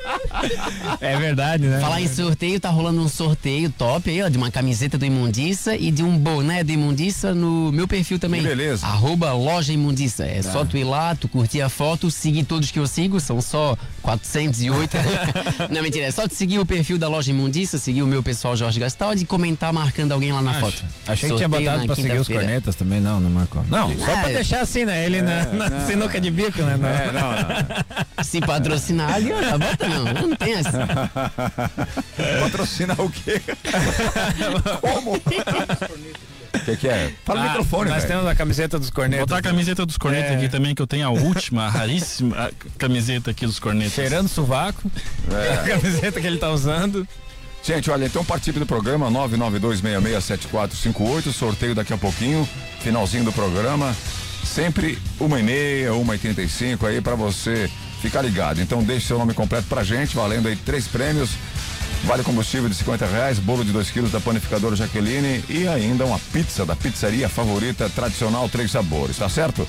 É verdade, né? Falar em sorteio, tá rolando um sorteio top aí, ó, de uma camiseta do Imundiça e de um boné do Imundiça no meu perfil também. Que beleza. Arroba loja Imundiça. É tá. só tu ir lá, tu curtir a foto, seguir todos que eu sigo, são só 408. <laughs> Não, mentira, é só tu seguir o perfil da loja Imundiça, seguir o meu pessoal Jorge Gastaldi e comentar marcando alguém lá na foto. Achei que tinha botado pra seguir os cornetas também, não, não marcou. Não, só pra É. deixar assim, né? Ele na, na sinuca de bico, né? Não. <laughs> Se patrocinar ali, ó, já bota não, não tem essa. Patrocinar o quê? <laughs> Como? O que, que é? Fala no Ah, microfone, Nós velho. temos a camiseta dos cornetas. Botar a camiseta dos cornetas É. aqui também, que eu tenho a última, a raríssima a camiseta aqui dos cornetas. Cheirando sovaco. É. <laughs> A camiseta que ele tá usando. Gente, olha, então participe do programa 992667458, sorteio daqui a pouquinho, finalzinho do programa. Sempre uma e meia, uma e trinta e cinco aí pra você Fica ligado. Então deixe seu nome completo pra gente, valendo aí três prêmios. Vale combustível de 50 reais, bolo de 2 quilos da panificadora Jaqueline e ainda uma pizza da pizzaria favorita tradicional Três Sabores, tá certo?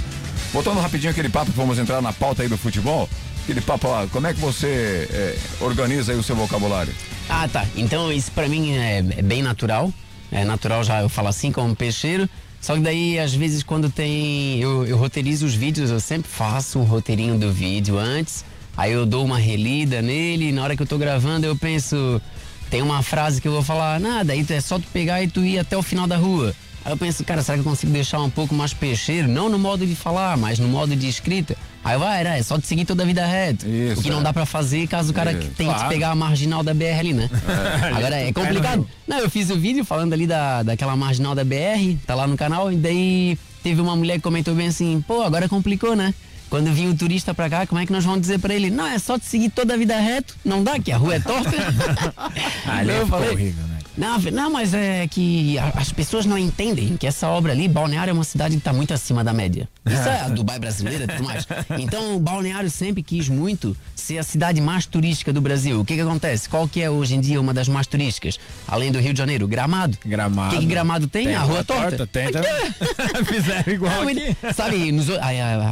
Voltando rapidinho aquele papo que vamos entrar na pauta aí do futebol. Aquele papo lá, como é que você é, organiza aí o seu vocabulário? Ah, tá. Então isso pra mim é, é bem natural. É natural já eu falo assim como peixeiro. Só que daí, às vezes, quando tem. Eu, eu roteirizo os vídeos, eu sempre faço um roteirinho do vídeo antes. Aí eu dou uma relida nele, e na hora que eu tô gravando eu penso, tem uma frase que eu vou falar, nada, aí é só tu pegar e tu ir até o final da rua. Aí eu penso, cara, será que eu consigo deixar um pouco mais peixeiro? Não no modo de falar, mas no modo de escrita. Aí vai, né? É só te seguir toda a vida reta. Isso, o que não é. dá pra fazer caso o cara Isso. que Claro. pegar a marginal da BR ali, né? <laughs> Agora é complicado. Não, eu fiz o vídeo falando ali da, daquela marginal da BR, tá lá no canal, e daí teve uma mulher que comentou bem assim, pô, agora complicou, né? Quando vinha o turista pra cá, como é que nós vamos dizer pra ele? Não, é só te seguir toda a vida reto, não dá, que a rua é torta. <laughs> Ali eu é falei, horrível, né? Não, não, mas é que as pessoas não entendem que essa obra ali, Balneário é uma cidade que está muito acima da média. Isso é a <laughs> Dubai brasileira e tudo mais. Então, Balneário sempre quis muito ser a cidade mais turística do Brasil. O que que acontece? Qual que é hoje em dia uma das mais turísticas? Além do Rio de Janeiro, Gramado. Gramado. O que, que Gramado tem? a Rua Torta. Tem, é- também. <laughs> Fizeram igual não, aqui. sabe, nos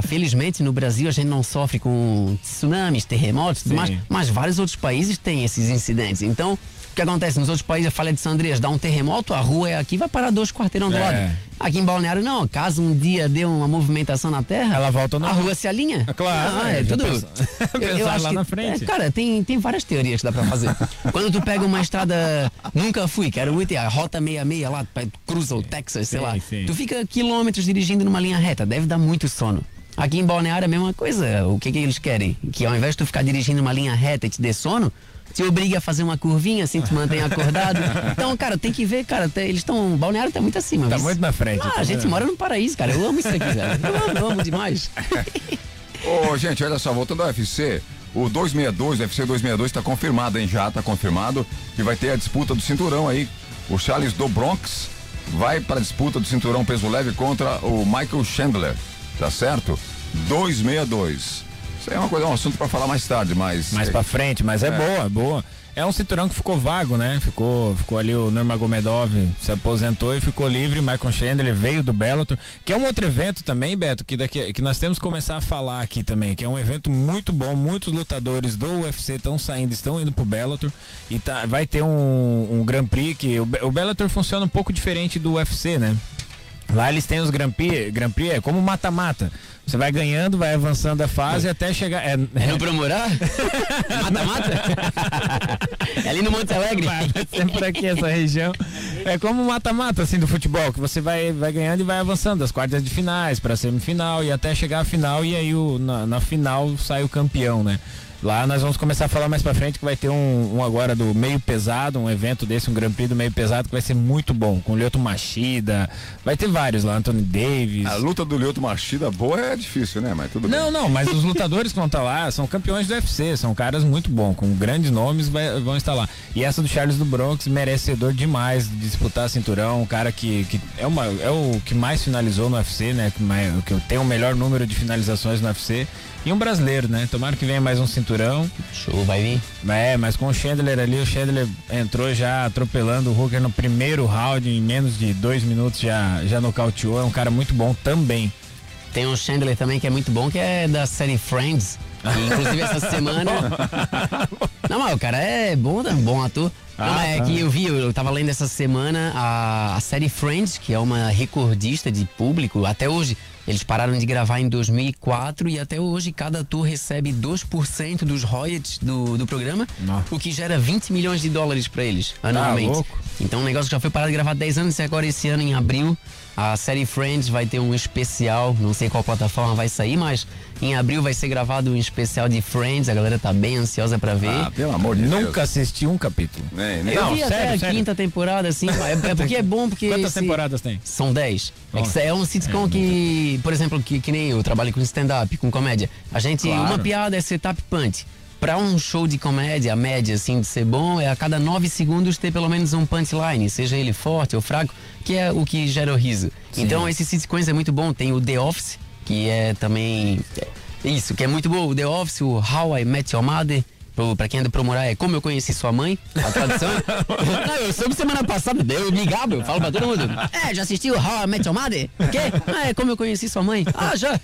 felizmente no Brasil a gente não sofre com tsunamis, terremotos e mais, mas vários outros países têm esses incidentes. Então, o que acontece? Nos outros países, eu falei de São Andreas, dá um terremoto, a rua é aqui, vai parar dois quarteirão do É. lado. Aqui em Balneário, não. Caso um dia dê uma movimentação na terra, Ela volta a rua se alinha. <laughs> Claro, Ah, é, é, tudo. pensa- <laughs> pensaram lá na frente. é, cara, tem, tem várias teorias que dá pra fazer. <laughs> Quando tu pega uma estrada, nunca fui, quero muito, a rota 66 lá, cruza o Texas, sei Sim, lá. sim. Tu fica quilômetros dirigindo numa linha reta, deve dar muito sono. Aqui em Balneário é a mesma coisa. O que, que eles querem? Que ao invés de tu ficar dirigindo uma linha reta e te dê sono, te obriga a fazer uma curvinha, assim tu mantém acordado. Então, cara, tem que ver, cara, eles estão. Balneário tá muito acima. Tá viu? muito na frente, Ah, tá a gente vendo? mora no paraíso, cara. Eu amo isso aqui, cara. Eu amo, eu amo demais. <laughs> Ô, gente, olha só, voltando ao UFC, o 262, o UFC 262 está confirmado, hein? Já está confirmado que vai ter a disputa do cinturão aí. O Charles do Bronx vai para a disputa do cinturão peso leve contra o Michael Chandler, tá certo? 262. Isso aí é uma coisa, é um assunto para falar mais tarde, mas. Mais pra frente, mas é, boa, é boa. É um cinturão que ficou vago, né? Ficou, ficou ali o Nurmagomedov se aposentou e ficou livre. Michael Chandler veio do Bellator, que é um outro evento também, Beto, que daqui que nós temos que começar a falar aqui também, que é um evento muito bom. Muitos lutadores do UFC estão saindo, estão indo pro Bellator e tá, vai ter um, um Grand Prix que o, o Bellator funciona um pouco diferente do UFC, né? Lá eles têm os Grand Prix, Grand Prix é como mata-mata. Você vai ganhando, vai avançando a fase até chegar. É, É no Promorá? <laughs> Mata-mata? é ali no Monte Alegre? Vai por aqui essa região. É como mata-mata assim do futebol, que você vai, vai ganhando e vai avançando das quartas de finais para semifinal e até chegar à final e aí o, na, na final sai o campeão, né? Lá nós vamos começar a falar mais pra frente que vai ter um, um agora do meio pesado, um evento desse, um Grand Prix do meio pesado que vai ser muito bom, com o Lyoto Machida, vai ter vários lá, Anthony Davis. A luta do Lyoto Machida boa é difícil, né? Mas tudo Não, bem. não, mas os lutadores que vão estar lá são campeões do UFC, são caras muito bons, com grandes nomes vai- vão estar lá. E essa do Charles do Bronx, merecedor demais de disputar cinturão, um cara que, que é, uma, é o que mais finalizou no UFC, né? Que, mais, que tem o melhor número de finalizações no UFC. E um brasileiro, né? Tomara que venha mais um cinturão. Show, vai vir. É, mas com o Chandler ali, o Chandler entrou já atropelando o Hooker no primeiro round, em menos de dois minutos já, já nocauteou. É um cara muito bom também. Tem um Chandler também que é muito bom, que é da série Friends. Inclusive essa <laughs> semana. Não, mas o cara é bom, né? bom ator. Não, Ah, é tá. que eu vi, eu, eu tava lendo essa semana a, a série Friends, que é uma recordista de público, até hoje. Eles pararam de gravar em 2004 e até hoje cada ator recebe 2% dos royalties do, do programa, Nossa. o que gera 20 milhões de dólares pra eles anualmente. louco. Então um negócio que já foi parado de gravar há 10 anos e agora esse ano em abril a série Friends vai ter um especial, não sei qual plataforma vai sair, mas em abril vai ser gravado um especial de Friends, a galera tá bem ansiosa pra ver. Ah, pelo amor de Deus. Nunca assisti um capítulo. Nem, nem. Eu Não, vi até sério, a sério. quinta temporada, assim, é, é porque é bom, porque. Quantas esse- temporadas tem? São 10. É, que é um sitcom que, por exemplo, que, que nem eu trabalho com stand-up, com comédia. A gente, Claro. uma piada é setup punch. Pra um show de comédia, a média, assim, de ser bom, é a cada nove segundos ter pelo menos um punchline, seja ele forte ou fraco, que é o que gera o riso. Então, esses sitcoms é muito bom. Tem o The Office, que é também. Isso, que é muito bom. O The Office, o How I Met Your Mother. Pro, pra quem anda pro morar é Como Eu Conheci Sua Mãe, a tradução. Não, <laughs> eu soube semana passada, eu me gabo, eu falo pra todo mundo. É, já assistiu How I Met Your Mother? O quê? Ah, é Como Eu Conheci Sua Mãe. Ah, já.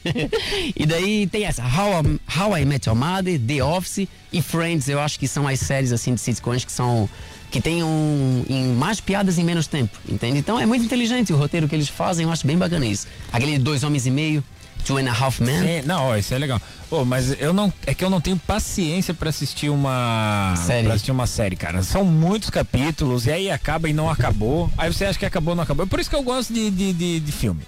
E daí tem essa, How, I- How I Met Your Mother, The Office e Friends, eu acho que são as séries assim de sitcoms que são que tem um, em mais piadas em menos tempo, entende? Então é muito inteligente o roteiro que eles fazem, eu acho bem bacana isso. Aquele Dois Homens e Meio, Two and a Half Men. Sim, não, ó, isso é legal. Pô, mas eu não. É que eu não tenho paciência pra assistir uma. Série. Pra assistir uma série, cara. São muitos capítulos, e aí acaba e não acabou. Aí você acha que acabou, não acabou. É por isso que eu gosto de, de, de, de filme.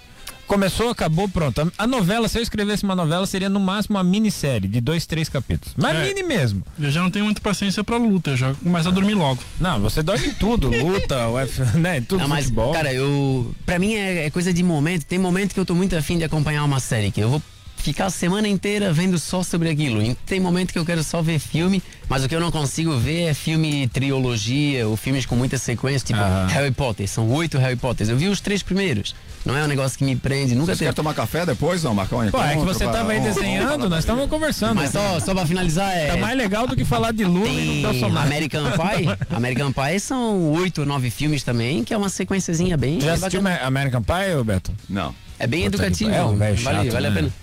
Começou, acabou, pronto. A, novela, se eu escrevesse uma novela, seria no máximo uma minissérie de dois, três capítulos. Mas É. mini mesmo. Eu já não tenho muita paciência pra luta, eu já começo a dormir logo. Não, você dorme em tudo, luta, <laughs> UF, né? Tudo Não, mas, futebol. cara, eu. Pra mim é, é coisa de momento. Tem momento que eu tô muito afim de acompanhar uma série, que eu vou ficar a semana inteira vendo só sobre aquilo. E tem momento que eu quero só ver filme, mas o que eu não consigo ver é filme trilogia ou filmes com muitas sequências, tipo Aham. Harry Potter. São oito Harry Potters. Eu vi os três primeiros. Não é um negócio que me prende, nunca querem teve. tomar café depois, não? Marcar um Pô, é que encontro você tava aí <laughs> desenhando, nós estávamos conversando. Mas só, só pra finalizar, é. Tá mais legal do que falar de Lula e do personagem. American Pie. American Pie são oito ou nove filmes também, que é uma sequenciazinha bem. Já assistiu. American Pie, Beto? Não. É bem Puta que educativo. É um velho vale, chato, vale a né? pena.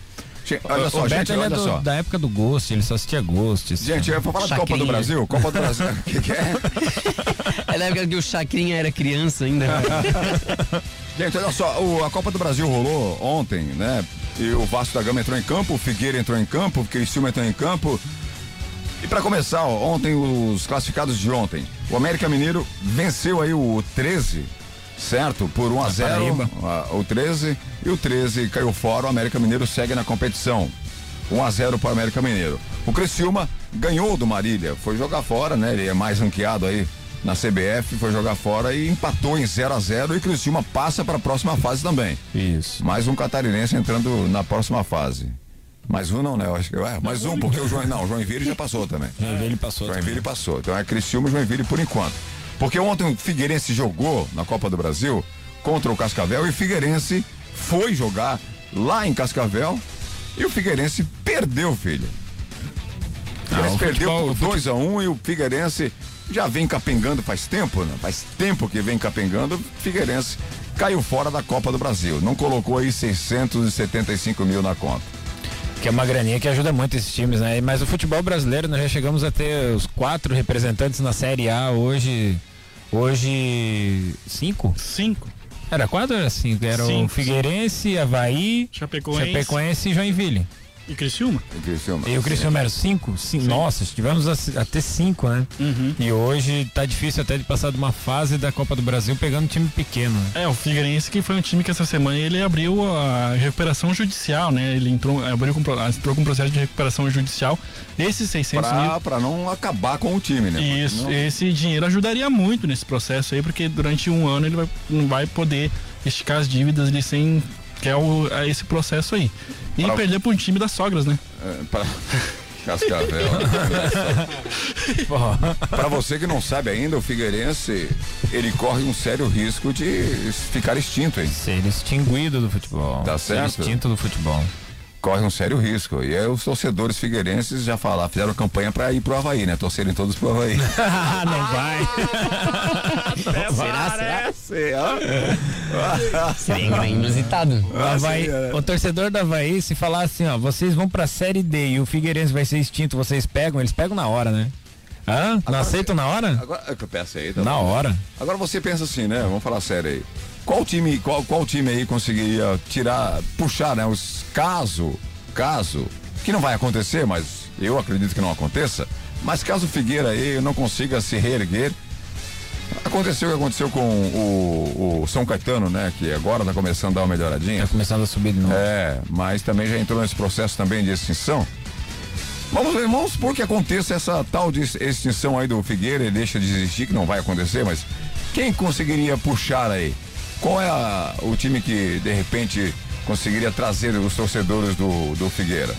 Gente, Olha só, o gente, é olha do- só. da época do Ghost, ele só assistia Ghost. Gente, eu vou falar de Copa do Chacrinha. Brasil. Copa do Brasil. O que, que é? <laughs> É na época que o Chacrinha era criança ainda. <laughs> Gente, olha só, o- a Copa do Brasil rolou ontem, né? E o Vasco da Gama entrou em campo, o Figueira entrou em campo, o Criciúma entrou em campo. E para começar, ó, ontem os classificados de ontem. O América Mineiro venceu aí o 13, certo? Por 1 a 0 Paraíba. ah, o 13 e o 13 caiu fora, o América Mineiro segue na competição. 1 a 0 para o América Mineiro. O Criciúma ganhou do Marília, foi jogar fora, né? Ele é mais ranqueado aí na CBF, foi jogar fora e empatou em 0 a 0 e Criciúma passa para a próxima fase também. Isso. Mais um catarinense entrando na próxima fase. Mais um não, né? Eu acho que é, mais um, porque o João, não, o Joinville já passou também. Joinville passou. Joinville passou. Então é Criciúma e Joinville por enquanto. Porque ontem o Figueirense jogou na Copa do Brasil contra o Cascavel e o Figueirense foi jogar lá em Cascavel e o Figueirense perdeu, filho. O Figueirense Ah, o perdeu futebol- por 2 a 1 um, e o Figueirense já vem capengando faz tempo, né? Faz tempo que vem capengando. O Figueirense caiu fora da Copa do Brasil. Não colocou aí 675 mil na conta. Que é uma graninha que ajuda muito esses times, né? Mas o futebol brasileiro, nós já chegamos a ter os quatro representantes na Série A hoje. Hoje. Cinco? Cinco. Era quatro ou era cinco? Era o Cinco, Figueirense, Havaí, Chapecoense. Chapecoense e Joinville. E Criciúma? O Criciúma. E o Cristiano era cinco? Sim. Nossa, tivemos a, a ter cinco, né? Uhum. E hoje tá difícil até de passar de uma fase da Copa do Brasil pegando time pequeno. Né? É, o Figueirense que foi um time que essa semana ele abriu a recuperação judicial, né? Ele entrou, abriu com, entrou com processo de recuperação judicial. Esses 600 mil... Pra, pra não acabar com o time, né? Isso, Não- esse dinheiro ajudaria muito nesse processo aí, porque durante um ano ele vai, não vai poder esticar as dívidas de sem. Que é, o, é esse processo aí. E Pra- perder para um time das sogras, né? É, pra... <laughs> Cascavel. <laughs> Pra você que não sabe ainda, o Figueirense, ele corre um sério risco de ficar extinto, hein? Ser extinguido do futebol. Tá Ser certo. extinto do futebol. Corre um sério risco. E aí os torcedores figueirenses já falaram, fizeram campanha pra ir pro Havaí, né? Torcerem todos pro Havaí. <laughs> <laughs> não vai. será? Será? Será? Seria <laughs> inusitado. O, Havaí- o torcedor do Havaí, se falar assim, ó, vocês vão pra Série D e o Figueirense vai ser extinto, vocês pegam, eles pegam na hora, né? Hã? Não aceitam na hora? Agora, é que eu peço aí, tá Na bom. hora. Agora você pensa assim, né? Vamos falar sério aí. Qual time, qual, qual time aí conseguiria tirar, puxar, né? Os caso, caso, que não vai acontecer, mas eu acredito que não aconteça, mas caso o Figueira aí não consiga se reerguer, aconteceu o que aconteceu com o, o São Caetano, né? Que agora tá começando a dar uma melhoradinha. Tá começando a subir de novo. É, mas também já entrou nesse processo também de extinção. Vamos, ver, vamos supor que aconteça essa tal de extinção aí do Figueira e deixa de existir, que não vai acontecer, mas quem conseguiria puxar aí? Qual é a- o time que de repente conseguiria trazer os torcedores do, do Figueira?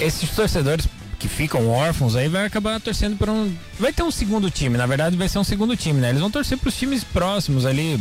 Esses torcedores que ficam órfãos aí vai acabar torcendo por um. Vai ter um segundo time, na verdade vai ser um segundo time, né? Eles vão torcer pros times próximos ali.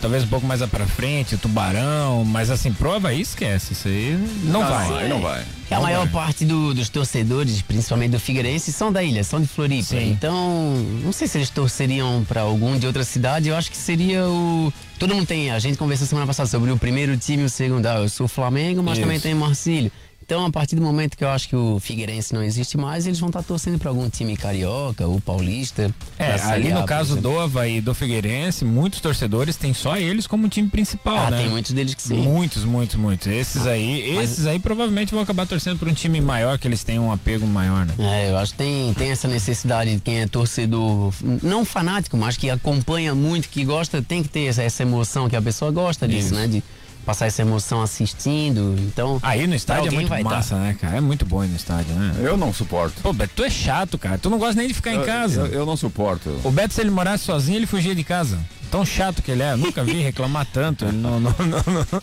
Talvez um pouco mais pra frente, Tubarão, mas assim, prova aí esquece, isso aí não, Não, vai. aí não vai. É a maior parte do- dos torcedores, principalmente do Figueirense, são da ilha, são de Floripa. Sim. Então, não sei se eles torceriam para algum de outra cidade. Eu acho que seria o. Todo mundo tem. A gente conversou semana passada sobre o primeiro time e o segundo. Ah, eu sou o Flamengo, mas Isso. também tem Marcílio. Então, a partir do momento que eu acho que o Figueirense não existe mais, eles vão estar torcendo para algum time carioca ou paulista. É, ali no caso do Havaí e do Figueirense, muitos torcedores têm só eles como time principal, Ah, né? tem muitos deles que sim. Muitos, muitos, muitos. Esses aí, mas- esses aí provavelmente vão acabar torcendo por um time maior, que eles têm um apego maior, né? É, eu acho que tem, tem essa necessidade de quem é torcedor, não fanático, mas que acompanha muito, que gosta, tem que ter essa, essa emoção que a pessoa gosta disso, Isso. né? De passar essa emoção assistindo. Então. Aí no estádio é muito vai massa, tá. né, cara? É muito bom ir no estádio, né? Eu não suporto. Pô, Beto, tu é chato, cara. Tu não gosta nem de ficar em Eu- casa. Eu, eu não suporto. O Beto, se ele morasse sozinho, ele fugia de casa. Tão chato que ele é. Nunca vi reclamar <laughs> tanto. Ele não, não, não, não. Ele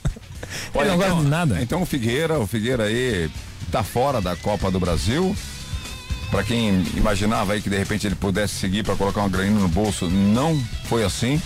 Olha, não gosta então- de nada. Então o Figueira, o Figueira aí tá fora da Copa do Brasil. Pra quem imaginava aí que de repente ele pudesse seguir pra colocar uma graninha no bolso, não foi assim.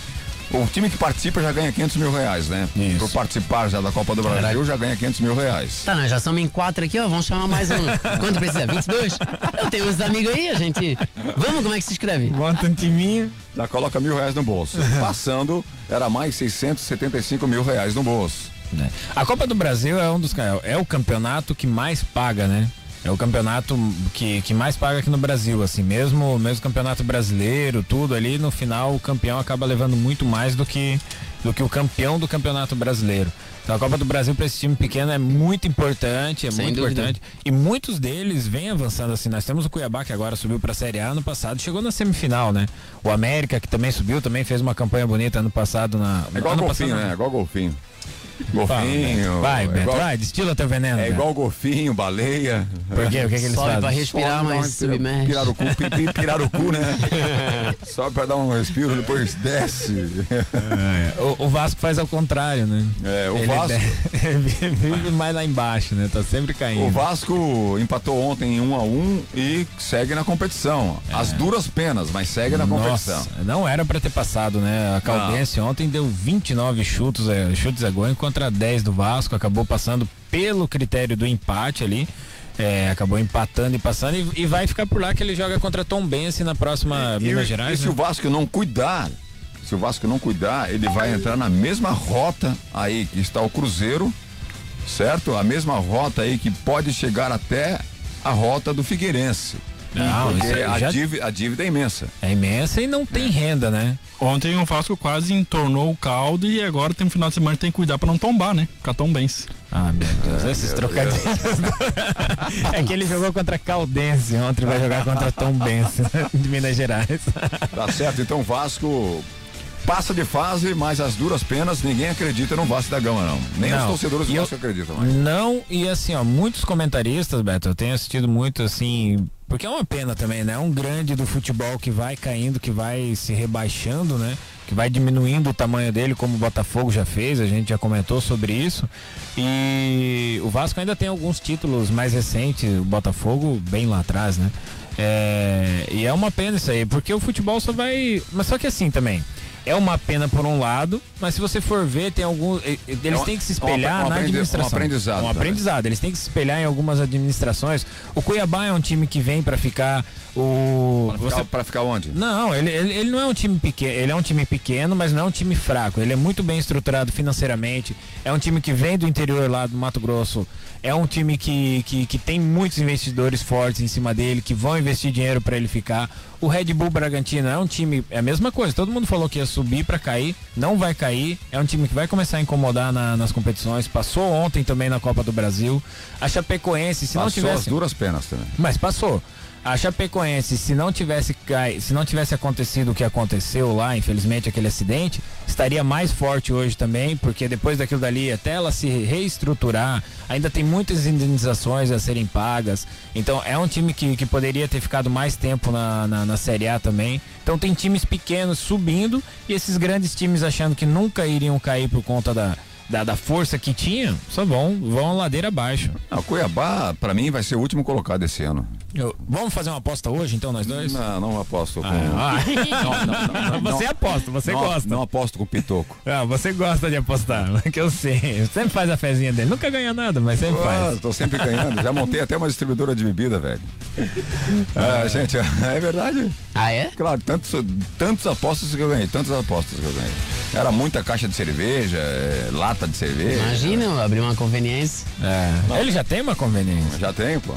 O time que participa já ganha 500 mil reais, né? Isso. Por participar já da Copa do Brasil Caraca. já ganha 500 mil reais. Tá, nós já somos em quatro aqui, ó. Vamos chamar mais um. Quanto precisa? 22? Eu tenho uns amigos aí, a gente. Vamos, como é que se escreve? Bota um timinho. Já coloca mil reais no bolso. <laughs> Passando, era mais 675 mil reais no bolso. né? A Copa do Brasil é um dos é o campeonato que mais paga, né? É o campeonato que, que mais paga aqui no Brasil, assim, mesmo mesmo campeonato brasileiro, tudo ali, no final o campeão acaba levando muito mais do que do que o campeão do campeonato brasileiro. Então a Copa do Brasil para esse time pequeno é muito importante, é Sem muito dúvida. importante. E muitos deles vêm avançando assim. Nós temos o Cuiabá que agora subiu para a Série A ano passado, chegou na semifinal, né? O América que também subiu, também fez uma campanha bonita ano passado na É igual ano golfinho, passado, né? É igual golfinho. Golfinho. Beto. Vai, é igual, vai, destila teu veneno. é igual golfinho, baleia. Por quê? O que, que eles Sobe fazem? pra respirar, Sobe, mas uma respira- submerge. Pirarucu, pi- pi- pirarucu, né? <laughs> Só pra dar um respiro, depois desce. O, o Vasco faz ao contrário, né? É, o Ele Vasco- <laughs> vive mais lá embaixo, né? Tá sempre caindo. O Vasco empatou ontem em 1 a 1 e segue na competição. As duras penas, mas segue na competição. Nossa, não era pra ter passado, né? A Caldense ontem deu 29 chutes, é, chutes a gol contra 10 do Vasco, acabou passando pelo critério do empate ali. É, acabou empatando e passando e, e vai ficar por lá que ele joga contra Tom Bense na próxima E- Minas e, Gerais. se né? o Vasco não cuidar, se o Vasco não cuidar, ele vai entrar na mesma rota aí que está o Cruzeiro, certo? A mesma rota aí que pode chegar até a rota do Figueirense. Não, porque a, já- dívida, a dívida é imensa. É imensa e não tem renda, né? Ontem o Vasco quase entornou o caldo e agora tem um final de semana que tem que cuidar pra não tombar, né? Ficar tão bem. Ah, meu Deus, esses trocadilhos. <laughs> é que ele jogou contra Caldense, ontem vai jogar contra Tom Bense, <laughs> de Minas Gerais. Tá certo? Então o Vasco passa de fase, mas as duras penas, ninguém acredita no Vasco da Gama, não. Nem os Não. torcedores do Vasco acreditam mais. Não, e assim, ó, muitos comentaristas, Beto, eu tenho assistido muito assim, porque é uma pena também, né? Um grande do futebol que vai caindo, que vai se rebaixando, né? Que vai diminuindo o tamanho dele, como o Botafogo já fez, a gente já comentou sobre isso. E o Vasco ainda tem alguns títulos mais recentes, o Botafogo bem lá atrás, né? É, e é uma pena isso aí, porque o futebol só vai. Mas só que assim também. É uma pena por um lado, mas se você for ver, tem alguns. Eles um- têm que se um espelhar apre- um na aprendi- um administração. aprendizado Um aprendizado. Eles têm que se espelhar em algumas administrações. O Cuiabá é um time que vem pra ficar. O. Pra ficar, ficar onde? Não, ele, ele, ele não é um time pequeno, ele é um time pequeno, mas não é um time fraco. Ele é muito bem estruturado financeiramente. É um time que vem do interior lá do Mato Grosso. É um time que, que, que tem muitos investidores fortes em cima dele, que vão investir dinheiro para ele ficar. O Red Bull Bragantino é um time, é a mesma coisa. Todo mundo falou que ia subir para cair, não vai cair. É um time que vai começar a incomodar na- nas competições. Passou ontem também na Copa do Brasil. A Chapecoense, se não Passou tivesse as duras penas também. mas passou. A Chapecoense, se não tivesse se não tivesse acontecido o que aconteceu lá, infelizmente aquele acidente, estaria mais forte hoje também, porque depois daquilo dali, até ela se reestruturar, ainda tem muitas indenizações a serem pagas. Então é um time que, que poderia ter ficado mais tempo na, na, na Série A também. Então tem times pequenos subindo e esses grandes times achando que nunca iriam cair por conta da, da, da força que tinha, só vão, vão ladeira abaixo. Não, Cuiabá, pra mim, vai ser o último colocado esse ano. Eu- vamos fazer uma aposta hoje, então, nós dois? Não, não aposto com. Ah, <laughs> Não, não, não, não, <laughs> você não. aposta, você não, gosta. Não aposto com pitoco. <laughs> Ah, você gosta de apostar, que eu sei. Sempre faz a fezinha dele. Nunca ganha nada, mas sempre Ah, faz. tô sempre ganhando. Já montei até uma distribuidora de bebida, velho. Ah, gente, é verdade. Ah, é? Claro, tantos, tantos apostas que eu ganhei, tantas apostas que eu ganhei. Era muita caixa de cerveja, é, lata de cerveja. Imagina eu abrir uma conveniência. É. Ele já tem uma conveniência. Já tem, pô.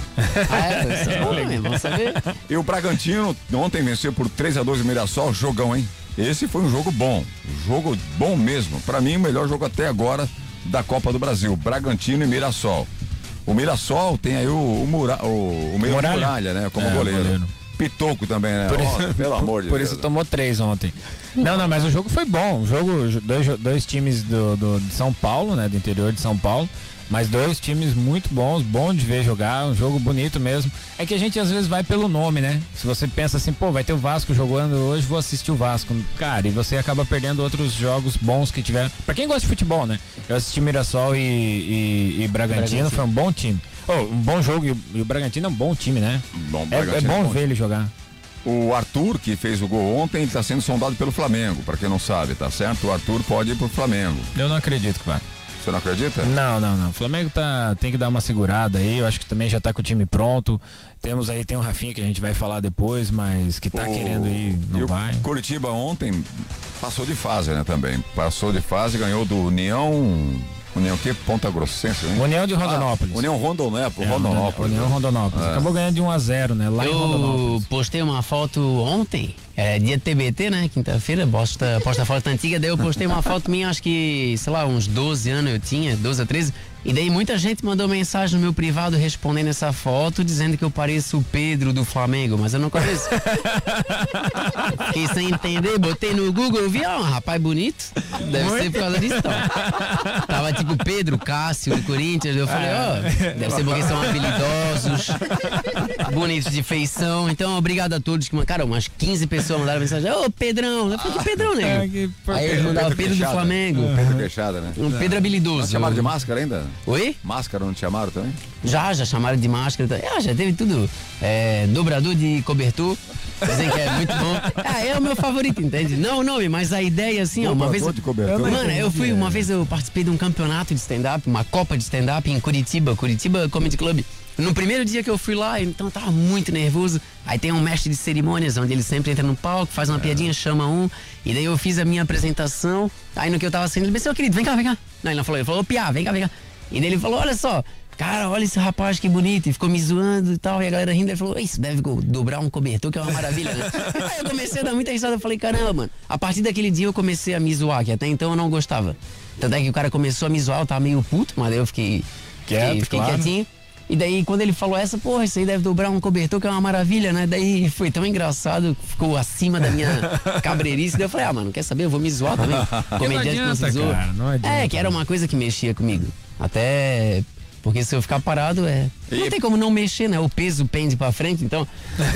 Ah, é? Isso é bom, né? Vamos saber. E o Bragantino ontem venceu por 3 a 2 o Mirassol, jogão, hein? Esse foi um jogo bom, jogo bom mesmo. Pra mim, o melhor jogo até agora da Copa do Brasil, Bragantino e Mirassol. O Mirassol tem aí o, o, Mura, o, o meio Muralha. Muralha, né? Como É, goleiro. goleiro. Pitoco também, né? Por isso, pelo amor de por Deus. isso tomou três ontem. Não, não, mas o jogo foi bom. O jogo, dois, dois times do, do- de São Paulo, né? Do interior de São Paulo. Mas dois times muito bons, bom de ver jogar, um jogo bonito mesmo. É que a gente às vezes vai pelo nome, né? Se você pensa assim, pô, vai ter o Vasco jogando hoje, vou assistir o Vasco. Cara, e você acaba perdendo outros jogos bons que tiveram. Pra quem gosta de futebol, né? Eu assisti Mirassol e, e, e Bragantino, Bragantino. foi um bom time. Oh, um bom jogo e o, e o Bragantino é um bom time, né? Bom, É, é bom é bom. ver ele jogar. O Arthur, que fez o gol ontem, está sendo sondado pelo Flamengo, pra quem não sabe, tá certo? O Arthur pode ir pro Flamengo. Eu não acredito que vai. Você não acredita? Não, não, não. O Flamengo tá, tem que dar uma segurada aí. Eu acho que também já tá com o time pronto. Temos aí, tem o Rafinha que a gente vai falar depois, mas que tá O- querendo ir, e não o vai. Curitiba ontem passou de fase, né, também. Passou de fase, ganhou do União. União que? Ponta Grossense, né? União de Rondonópolis. Ah, União Rondonópolis. É, Rondonópolis. União Rondonópolis. É. Acabou ganhando de 1 a 0 né? Lá em Eu Rondonópolis. postei uma foto ontem, é dia TBT, né? Quinta-feira, posta, posta foto antiga, daí eu postei uma foto minha, acho que, sei lá, uns 12 anos eu tinha, 12 a 13. E daí muita gente mandou mensagem no meu privado respondendo essa foto, dizendo que eu pareço o Pedro do Flamengo, mas eu não conheço. <laughs> Fiquei sem entender, botei no Google, vi, ó, um rapaz bonito. Deve ser por causa disso, então. Tava tipo Pedro, Cássio do Corinthians. Eu falei, ó, deve ser porque são habilidosos, bonitos de feição. Então, obrigado a todos que mandaram. Cara, umas 15 pessoas mandaram mensagem. Ô, Pedrão, eu falei, que Pedrão, É, que por- Aí eles mandavam Pedro do. Flamengo. Pedro Queixada, né? Um Pedro Não habilidoso. te chamaram de máscara ainda? Oi? Máscara não te chamaram também? Já, já chamaram de máscara. Ah, já teve tudo. É, dobrador de cobertor. Dizem que é muito bom. <laughs> Ah, é o meu favorito, entende? Não o nome, mas a ideia assim, ó, uma vez. Dobrador de cobertor? Mano, eu fui, uma vez eu participei de um campeonato de stand-up, uma copa de stand-up em Curitiba, Curitiba Comedy Club. No primeiro dia que eu fui lá, então eu tava muito nervoso. Aí tem um mestre de cerimônias, onde ele sempre entra no palco, faz uma piadinha, chama um. E daí eu fiz a minha apresentação. Aí no que eu tava saindo, ele disse, ô querido, vem cá, vem cá. Não, ele não falou, ele falou, ô Piá, vem cá, vem cá. E daí ele falou, olha só, cara, olha esse rapaz que bonito. E ficou me zoando e tal. E a galera rindo, ele falou, isso deve dobrar um cobertor, que é uma maravilha, né? <laughs> Aí eu comecei a dar muita risada, eu falei, caramba, mano. A partir daquele dia eu comecei a me zoar, que até então eu não gostava. Tanto é que o cara começou a me zoar, eu tava meio puto, mas daí eu fiquei, Quieto, fiquei, fiquei claro. quietinho. E daí, quando ele falou essa, porra, isso aí deve dobrar um cobertor, que é uma maravilha, né? Daí foi tão engraçado, ficou acima da minha <laughs> cabreirice. Daí eu falei, ah, mano, quer saber? Eu vou me zoar também. <laughs> Comediante não adianta, zoa. cara, não adianta. É, que era uma coisa que mexia comigo. Até. Porque se eu ficar parado, é. Não tem como não mexer, né? O peso pende pra frente, então.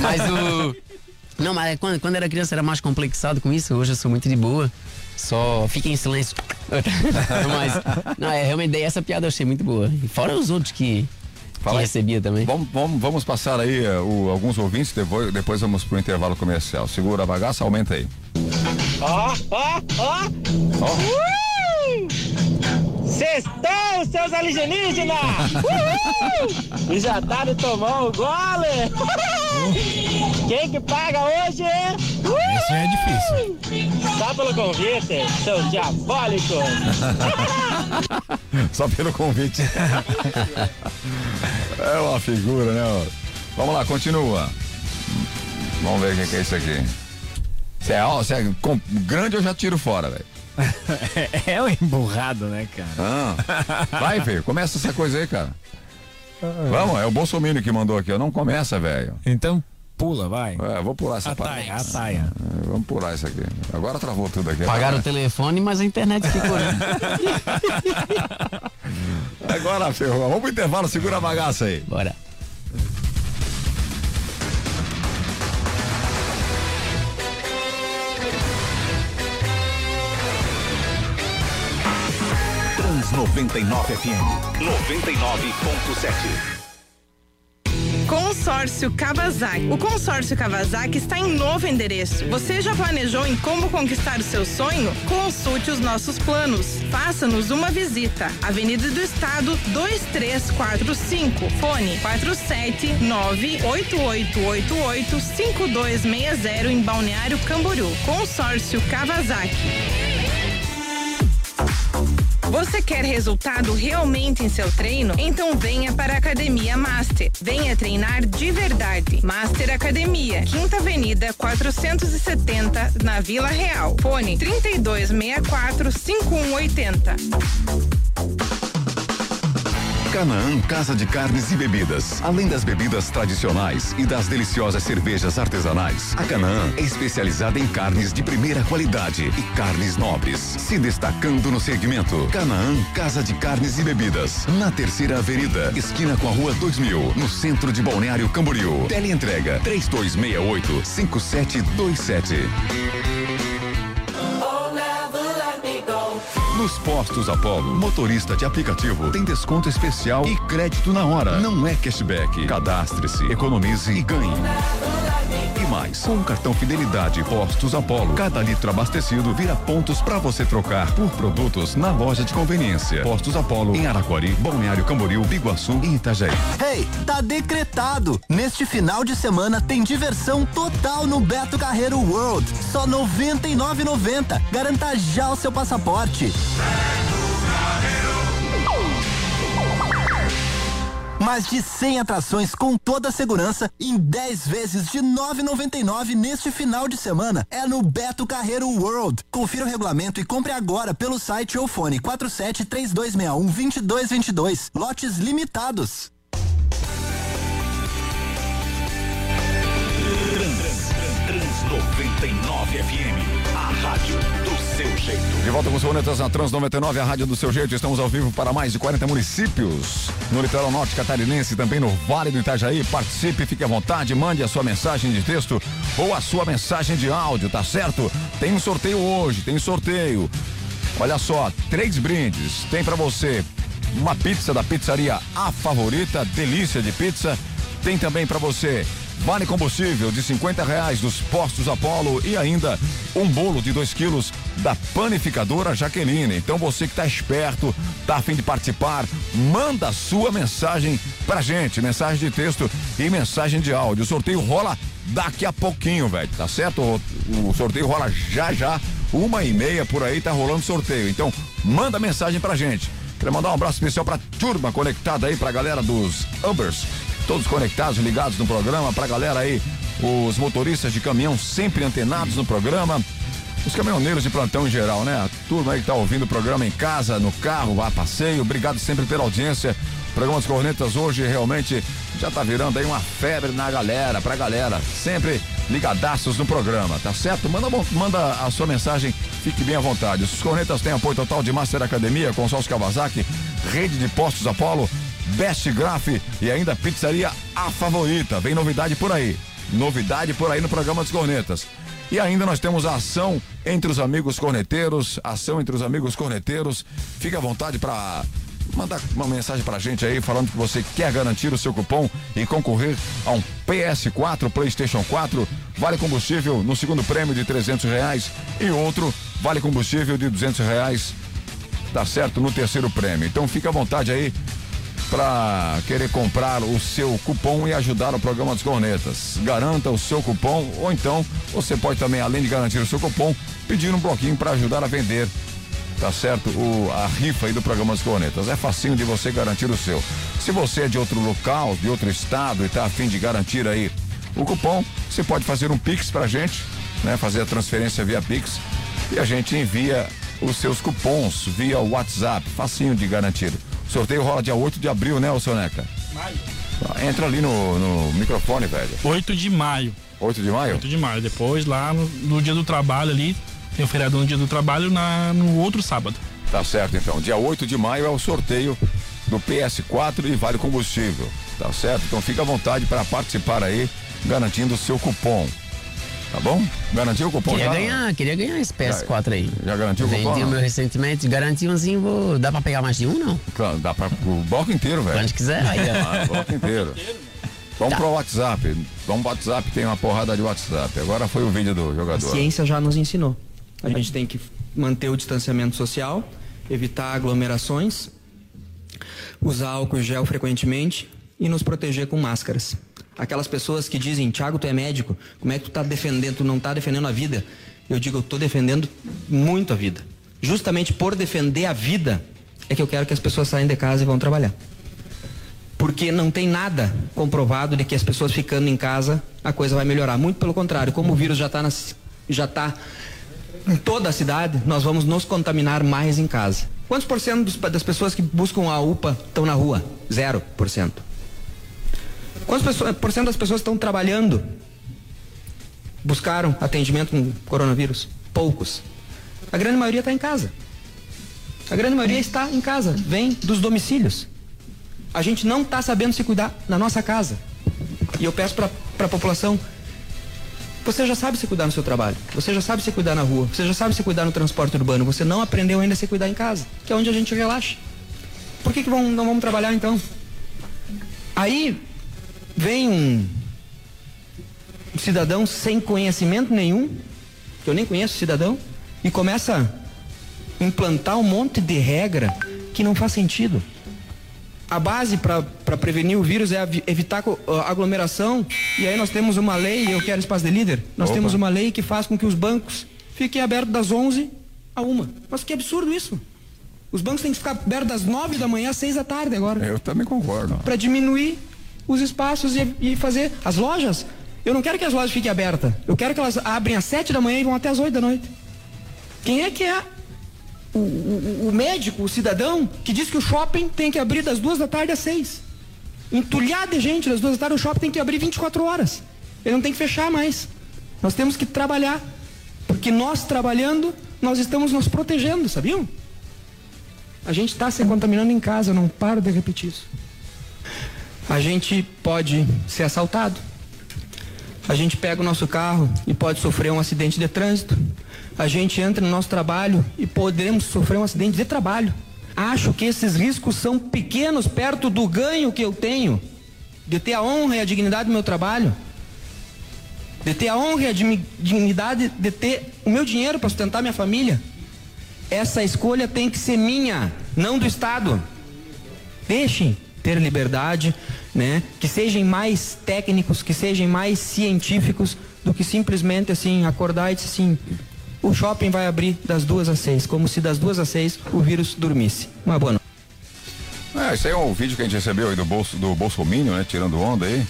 Mas o. <laughs> Não, mas quando, quando era criança era mais complexado com isso. Hoje eu sou muito de boa. Só fica em silêncio. mas, não, é realmente daí essa piada eu achei muito boa. E fora os outros que Fala recebia também. Vamos, vamos, vamos passar aí eh, o- alguns ouvintes, depois, depois vamos pro intervalo comercial. Segura a bagaça, aumenta aí. Ó, ó, ó! Sextou, seus alienígenas! Uhul! E já tá no tomão o gole! Quem que paga hoje? Uh! Isso é difícil. Só pelo convite, seus diabólicos! <laughs> Só pelo convite. é uma figura, né? Vamos lá, continua. Vamos ver o que é isso aqui. Se é, se é grande, eu já tiro fora, velho. <laughs> É um emburrado, né, cara? Ah, vai, filho, começa essa coisa aí, cara. Vamos, é o Bolsonaro que mandou aqui, ó. Não começa, velho. Então pula, vai. É, vou pular essa A parte. taia, a taia. É, Vamos pular isso aqui. Agora travou tudo aqui. Pagaram o telefone, mas a internet ficou. né? <laughs> Agora ferrou. Vamos pro intervalo, segura a bagaça aí. Bora. Trans 99 FM 99.7. Consórcio Kawasaki. O Consórcio Kawasaki está em novo endereço. Você já planejou em como conquistar o seu sonho? Consulte os nossos planos. Faça-nos uma visita. Avenida do Estado 2345. Fone 47988885260 em Balneário Camboriú. Consórcio Kawasaki. Você quer resultado realmente em seu treino? Então venha para a Academia Master. Venha treinar de verdade. Master Academia, Quinta Avenida 470, na Vila Real. Fone 3264 5180. Canaã Casa de Carnes e Bebidas. Além das bebidas tradicionais e das deliciosas cervejas artesanais, a Canaã é especializada em carnes de primeira qualidade e carnes nobres, se destacando no segmento. Canaã Casa de Carnes e Bebidas, na Terceira Avenida, esquina com a Rua 2000, no centro de Balneário Camboriú. Teleentrega 3268 5727. Nos postos Apollo, motorista de aplicativo tem desconto especial e crédito na hora. Não é cashback. Cadastre-se, economize e ganhe. E mais, com o cartão Fidelidade Postos Apollo, cada litro abastecido vira pontos para você trocar por produtos na loja de conveniência. Postos Apollo em Araquari, Balneário Camboriú, Biguaçu e Itajaí. Hey, tá decretado! Neste final de semana tem diversão total no Beto Carreiro World. Só R$ 99,90. Garanta já o seu passaporte. Mais de 100 atrações com toda a segurança em 10 vezes de 9,99 neste final de semana. É no Beto Carreiro World. Confira o regulamento e compre agora pelo site ou fone 47 3261 2222. Lotes limitados. Trans, Trans 99 FM, a rádio seu jeito. De volta com os Cornetas na Trans 99, a rádio do seu jeito. Estamos ao vivo para mais de 40 municípios no litoral norte catarinense, também no Vale do Itajaí. Participe, fique à vontade, mande a sua mensagem de texto ou a sua mensagem de áudio, tá certo? Tem um sorteio hoje, tem sorteio. Olha só, três brindes. Tem para você uma pizza da pizzaria A Favorita, delícia de pizza. Tem também para você Vale combustível de 50 reais dos postos Apolo e ainda um bolo de 2 quilos da panificadora Jaqueline. Então você que tá esperto, tá afim de participar, manda sua mensagem pra gente, mensagem de texto e mensagem de áudio. O sorteio rola daqui a pouquinho, velho, tá certo? O, o sorteio rola já já, uma e meia por aí tá rolando sorteio. Então manda mensagem pra gente. Quero mandar um abraço especial pra turma conectada aí, pra galera dos Ubers todos conectados, ligados no programa, pra galera aí, os motoristas de caminhão sempre antenados no programa, os caminhoneiros de plantão em geral, né? A turma aí que tá ouvindo o programa em casa, no carro, a passeio, obrigado sempre pela audiência. O programa dos Cornetas hoje realmente já tá virando aí uma febre na galera, pra galera, sempre ligadaços no programa, tá certo? Manda, manda a sua mensagem, fique bem à vontade. Os Cornetas têm apoio total de Master Academia, Consórcio Kawasaki, Rede de Postos Apolo, Best Graph e ainda Pizzaria A Favorita. Vem novidade por aí. Novidade por aí no programa dos Cornetas. E ainda nós temos a ação entre os amigos corneteiros, ação entre os amigos corneteiros. Fique à vontade para mandar uma mensagem pra gente aí falando que você quer garantir o seu cupom e concorrer a um PS4, PlayStation 4, vale combustível no segundo prêmio de 300 reais e outro vale combustível de 200 reais, tá certo, no terceiro prêmio. Então fique à vontade aí para querer comprar o seu cupom e ajudar o programa dos Cornetas. Garanta o seu cupom ou então você pode também, além de garantir o seu cupom, pedir um bloquinho para ajudar a vender. Tá certo? O, a rifa aí do programa dos Cornetas. É facinho de você garantir o seu. Se você é de outro local, de outro estado e tá afim de garantir aí o cupom, você pode fazer um Pix pra gente, né? Fazer a transferência via Pix e a gente envia os seus cupons via WhatsApp. Facinho de garantir. O sorteio rola dia 8 de abril, né, ô Soneca? Maio. Entra ali no, no microfone, velho. 8 de maio. 8 de maio? 8 de maio. Depois, lá no, no dia do trabalho ali, tem o feriado no dia do trabalho na, no outro sábado. Tá certo, então. Dia 8 de maio é o sorteio do PS4 e vale combustível. Tá certo? Então fica à vontade para participar aí, garantindo o seu cupom. Tá bom? Garantiu o cupom? Queria já? ganhar, queria ganhar esse PS4 aí. Já garantiu o Vendi cupom? o meu recentemente, garanti umzinho, vou. Dá pra pegar mais de um, não? Claro, Dá pra o bloco inteiro, velho. Quando quiser, aí, ó. <laughs> Ah, o bloco inteiro. Vamos Tá. pro WhatsApp. Vamos pro WhatsApp, tem uma porrada de WhatsApp. Agora foi o vídeo do A jogador. ciência já nos ensinou. A gente tem que manter o distanciamento social, evitar aglomerações, usar álcool gel frequentemente e nos proteger com máscaras. Aquelas pessoas que dizem, Thiago, tu é médico, como é que tu tá defendendo, tu não tá defendendo a vida? Eu digo, eu tô defendendo muito a vida. Justamente por defender a vida é que eu quero que as pessoas saiam de casa e vão trabalhar. Porque não tem nada comprovado de que as pessoas ficando em casa a coisa vai melhorar. Muito pelo contrário, como o vírus já está já tá em toda a cidade, nós vamos nos contaminar mais em casa. Quantos por cento das pessoas que buscam a UPA estão na rua? Zero por cento. Quantos pessoas- por cento das pessoas estão trabalhando? Buscaram atendimento com coronavírus? Poucos. A grande maioria está em casa. A grande maioria está em casa, vem dos domicílios. A gente não está sabendo se cuidar na nossa casa. E eu peço para a população: você já sabe se cuidar no seu trabalho, você já sabe se cuidar na rua, você já sabe se cuidar no transporte urbano, você não aprendeu ainda a se cuidar em casa, que é onde a gente relaxa. Por que, que vão- não vamos trabalhar então? Aí vem um, cidadão sem conhecimento nenhum, que eu nem conheço cidadão, e começa a implantar um monte de regra que não faz sentido. A base para prevenir o vírus é evitar aglomeração. E aí nós temos uma lei, eu quero espaço de líder, nós Opa. temos uma lei que faz com que os bancos fiquem abertos das 11 a 1. Mas que absurdo isso. Os bancos têm que ficar abertos das 9 da manhã às 6 da tarde agora. Eu também concordo. Para diminuir os espaços e, e fazer as lojas. Eu não quero que as lojas fiquem abertas. Eu quero que elas abrem às 7 da manhã e vão até às 8 da noite. Quem é que é o, o- o médico, o cidadão, que diz que o shopping tem que abrir das duas da tarde às seis. Entulhar de gente das duas da tarde, o shopping tem que abrir 24 horas. Ele não tem que fechar mais. Nós temos que trabalhar. Porque nós trabalhando, nós estamos nos protegendo, sabiam? A gente está se contaminando em casa, não paro de repetir isso. A gente pode ser assaltado. A gente pega o nosso carro e pode sofrer um acidente de trânsito. A gente entra no nosso trabalho e podemos sofrer um acidente de trabalho. Acho que esses riscos são pequenos perto do ganho que eu tenho de ter a honra e a dignidade do meu trabalho, de ter a honra e a dignidade de ter o meu dinheiro para sustentar minha família. Essa escolha tem que ser minha, não do Estado. Deixem ter liberdade, né? Que sejam mais técnicos, que sejam mais científicos do que simplesmente assim acordar e dizer assim, o shopping vai abrir das duas às seis, como se das duas às seis o vírus dormisse. Uma boa noite. É, isso aí é um vídeo que a gente recebeu aí do bolso do Bolsominion, né? Tirando onda aí.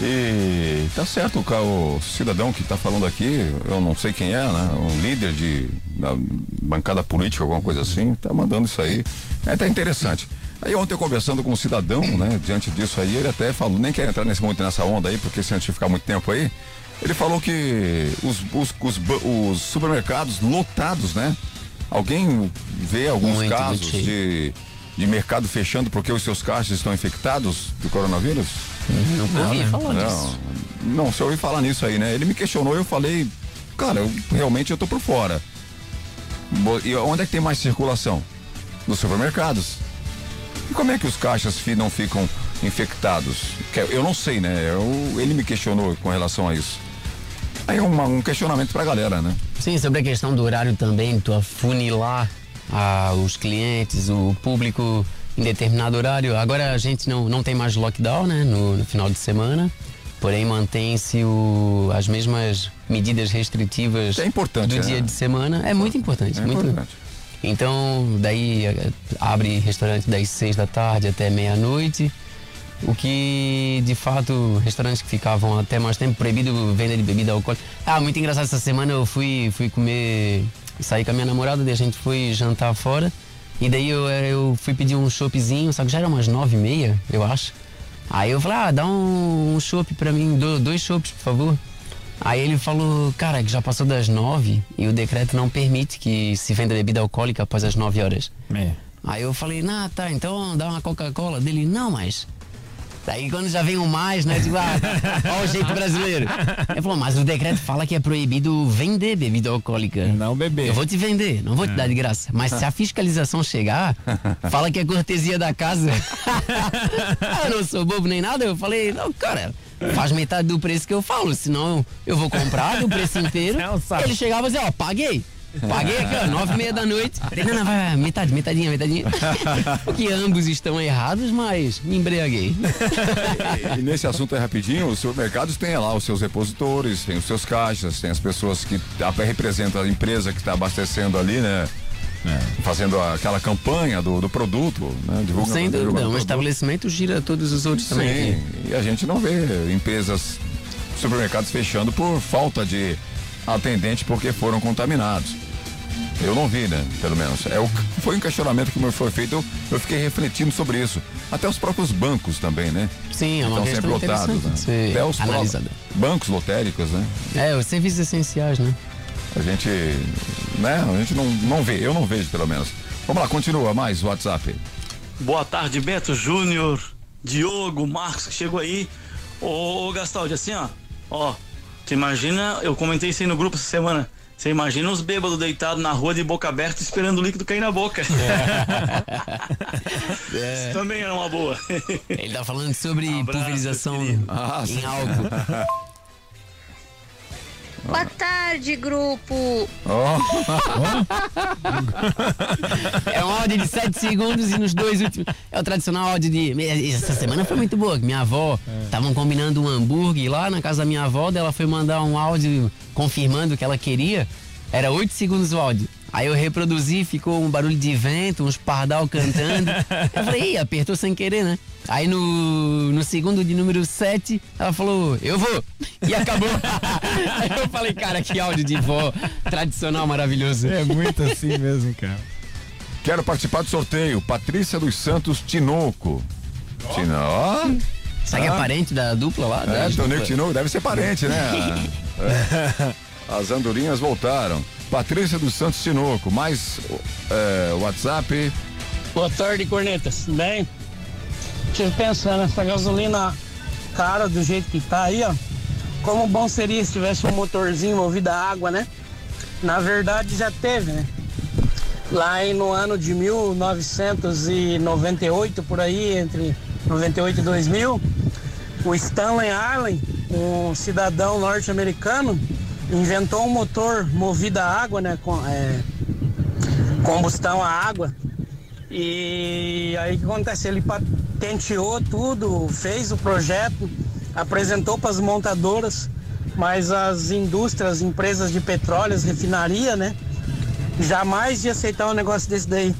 E tá certo o, cidadão que tá falando aqui, eu não sei quem é, né? Um líder de da bancada política, alguma coisa assim, tá mandando isso aí. É até interessante. Aí ontem eu conversando com um cidadão, né? Diante disso aí, ele até falou, nem quer entrar nesse muito nessa onda aí, porque se a gente ficar muito tempo aí, ele falou que os, os, os, os supermercados lotados, né? Alguém vê alguns Muito, casos muito de, de mercado fechando porque os seus caixas estão infectados do coronavírus? Nunca ouvi falar não, disso. não, se eu ouvi falar nisso aí, né? Ele me questionou e eu falei, cara, eu, realmente eu tô por fora. E onde é que tem mais circulação? Nos supermercados. E como é que os caixas não ficam infectados? Eu não sei, né? Eu- ele me questionou com relação a isso. Aí é um questionamento pra galera, né? Sim, sobre a questão do horário também, tu afunilar ah, os clientes, o público em determinado horário. Agora a gente não, não tem mais lockdown, né, no, no final de semana, porém mantém-se as mesmas medidas restritivas É importante, do dia de semana. É muito importante, É muito importante. Então, daí eh, abre restaurante das seis da tarde até meia-noite. O que, de fato, restaurantes que ficavam até mais tempo proibido venda de bebida alcoólica. Ah, muito engraçado, essa semana eu fui, fui comer, saí com a minha namorada, daí a gente foi jantar fora. E daí eu, eh, eu fui pedir um choppzinho, só que já era umas nove e meia, eu acho. Aí eu falei, ah, dá um, um chopp pra mim, do- dois chopps, por favor. Aí ele falou, cara, que já passou das nove e o decreto não permite que se venda bebida alcoólica após as nove horas. É. Aí eu falei, nah, tá, então dá uma Coca-Cola dele. Não, mas Daí quando já vem um mais, né? Tipo, ah, ó o jeito brasileiro. Ele falou, mas o decreto fala que é proibido vender bebida alcoólica. Não beber. Eu vou te vender, não vou te dar de graça. Mas se a fiscalização chegar, fala que é cortesia da casa. <laughs> eu não sou bobo nem nada. Eu falei, não, cara, faz metade do preço que eu falo, senão eu vou comprar do preço inteiro. Ele chegava e dizia, ó, paguei. Paguei aqui, ó, nove e meia da noite. Falei, não, não, vai, vai, metade, metadinha, metadinha. <laughs> Porque ambos estão errados, mas me embriaguei. E nesse assunto aí rapidinho, os supermercados têm lá os seus repositores, tem os seus caixas, tem as pessoas que representam a empresa que está abastecendo ali, né? Fazendo aquela campanha do, do produto, né? Divulga, Sem dúvida, o um estabelecimento gira todos os outros também. Sim, e a gente não vê empresas, supermercados fechando por falta de atendente porque foram contaminados. Eu não vi, né? Pelo menos. É o, foi um questionamento que me foi feito, eu, eu fiquei refletindo sobre isso. Até os próprios bancos também, né? Sim, é uma Estão sempre lotados, né? Até os bancos lotéricos, né? É, os serviços essenciais, né? A gente, né? A gente não, não vê, eu não vejo pelo menos. Vamos lá, continua mais o WhatsApp. Boa tarde, Beto Júnior, Diogo, Marcos, que chegou aí. Ô, ô Gastaldi, assim, ó. Ó, você imagina, eu comentei isso aí no grupo essa semana. Você imagina os bêbados deitados na rua de boca aberta esperando o líquido cair na boca. <laughs> Isso também era uma boa. Ele tá falando sobre abraço, pulverização Ah, em álcool. <laughs> Boa tarde, grupo. <laughs> É um áudio de 7 segundos e nos dois últimos. É o tradicional áudio de. Essa semana foi muito boa. Minha avó estavam combinando um hambúrguer lá na casa da minha avó. Ela foi mandar um áudio confirmando o que ela queria. Era 8 segundos o áudio. Aí eu reproduzi, ficou um barulho de vento, uns pardal cantando. <laughs> Eu falei, Ih, apertou sem querer, né? Aí no, no segundo de número 7, ela falou, eu vou. E acabou. <laughs> Aí eu falei, cara, que áudio de vó tradicional maravilhoso. É muito assim mesmo, cara. Quero participar do sorteio. Patrícia dos Santos Tinoco. Tino, ó. Será que é Ah. parente da dupla lá? É, Da Tonico? Tinoco deve ser parente, né? <laughs> É. As andorinhas voltaram. Patrícia dos Santos Tinoco, mais é, WhatsApp. Boa tarde, cornetas. Bem, estive pensando, essa gasolina cara do jeito que tá aí, ó. Como bom seria se tivesse um motorzinho movido a água, né? Na verdade já teve, né? Lá em- no ano de 1998, por aí, entre 98 e 2000, o Stanley Allen, um cidadão norte-americano, inventou um motor movido a água, né? Com, é, combustão a água. E aí o que acontece? Ele patenteou tudo, fez o projeto, apresentou para as montadoras, mas as indústrias, empresas de petróleo, refinaria, né? Jamais ia aceitar um negócio desse daí.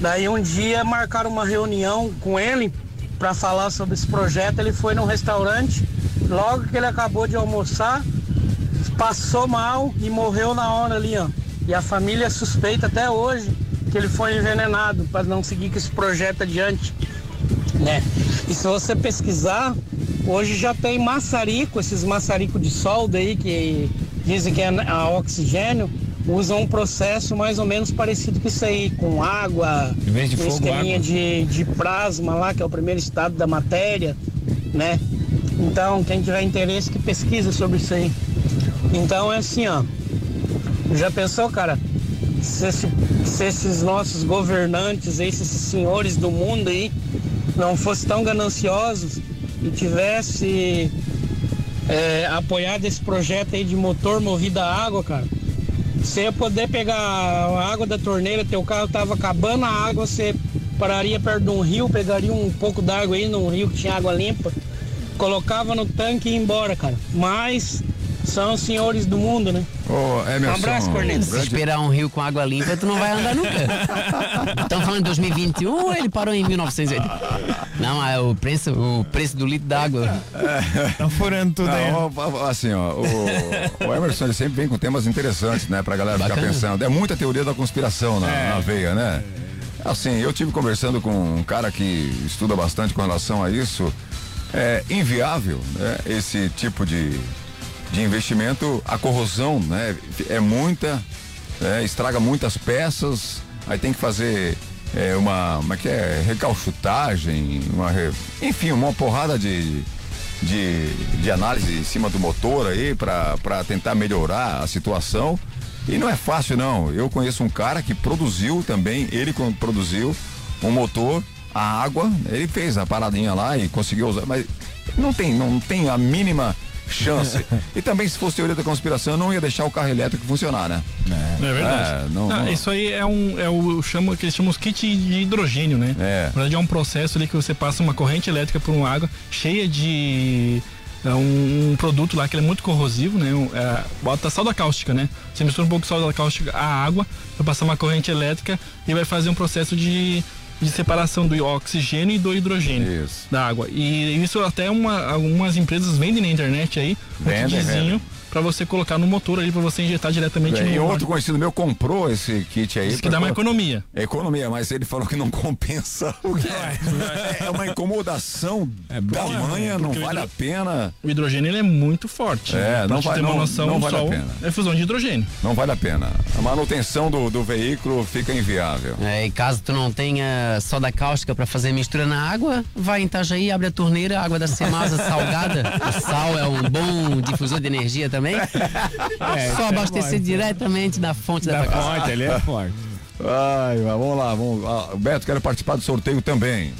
Daí um dia marcaram uma reunião com ele para falar sobre esse projeto. Ele foi num restaurante, logo que ele acabou de almoçar, passou mal e morreu na hora ali, ó. E a família suspeita até hoje que ele foi envenenado para não seguir com esse projeto adiante, né? E se você pesquisar, hoje já tem maçarico, esses maçarico de solda aí que dizem que é a oxigênio, usam um processo mais ou menos parecido com isso aí, com água, Em vez de fogo, esqueminha água. de, de plasma lá, que é o primeiro estado da matéria, né? Então, quem tiver interesse que pesquisa sobre isso aí. Então é assim, ó. Já pensou, cara? Se, esse- se esses nossos governantes, esses senhores do mundo aí, não fossem tão gananciosos e tivesse é, apoiado esse projeto aí de motor movido a água, cara, você ia poder pegar a água da torneira, teu carro tava acabando a água, você pararia perto de um rio, pegaria um pouco d'água aí num rio que tinha água limpa, colocava no tanque e ia embora, cara. Mas são os senhores do mundo, né? Ô, Emerson. Um abraço, Cornelius. Se esperar um rio com água limpa, tu não vai andar nunca. <laughs> Estão falando de 2021 ou ele parou em 1980? Não, é o preço, o preço do litro d'água. Estão furando tudo aí. Ó, assim, ó, o, o Emerson ele sempre vem com temas interessantes, né, pra galera ficar Bacana. pensando. É muita teoria da conspiração na, na veia, né? Assim, eu tive conversando com um cara que estuda bastante com relação a isso. É inviável, né, esse tipo de, de investimento. A corrosão, né, é muita, né, estraga muitas peças. Aí tem que fazer é, uma, uma que é recalchutagem, uma, enfim, uma porrada de, de, de análise em cima do motor aí para tentar melhorar a situação. E não é fácil não. Eu conheço um cara que produziu também, ele produziu um motor, a água, ele fez a paradinha lá e conseguiu usar, mas não tem, não tem a mínima chance. <laughs> e também se fosse teoria da conspiração, eu não ia deixar o carro elétrico funcionar, né? É verdade. É, não- Não, não- Isso aí é um. É o chama, que eles chamam os kits de hidrogênio, né? É. Na verdade, é um processo ali que você passa uma corrente elétrica por uma água cheia de. é um, um produto lá que ele é muito corrosivo, né? Um, é, bota soda cáustica, né? Você mistura um pouco de soda cáustica à água para passar uma corrente elétrica e vai fazer um processo de, de separação do oxigênio e do hidrogênio da água. E isso até uma, algumas empresas vendem na internet aí, um Vendem, kitzinho vendem. Para você colocar no motor ali para você injetar diretamente E no outro conhecido meu comprou esse kit aí. Diz que dá uma economia. É economia, mas ele falou que não compensa. <laughs> o que É, é uma incomodação tamanha, não porque o vale a hidro- pena. O hidrogênio ele é muito forte. É, né? Não vai- ter uma não- noção, não vale a pena. É fusão de hidrogênio. Não vale a pena. A manutenção do, do veículo fica inviável. É, e caso tu não tenha soda cáustica pra fazer mistura na água, vai em Itajaí, abre a torneira, água da Semasa salgada. O sal é um bom difusor de energia também. <laughs> É, Só é abastecer bom. diretamente da fonte da, Da tua casa. fonte, ele é forte. Ai, vamos lá, vamos lá. Beto, quero participar do sorteio também.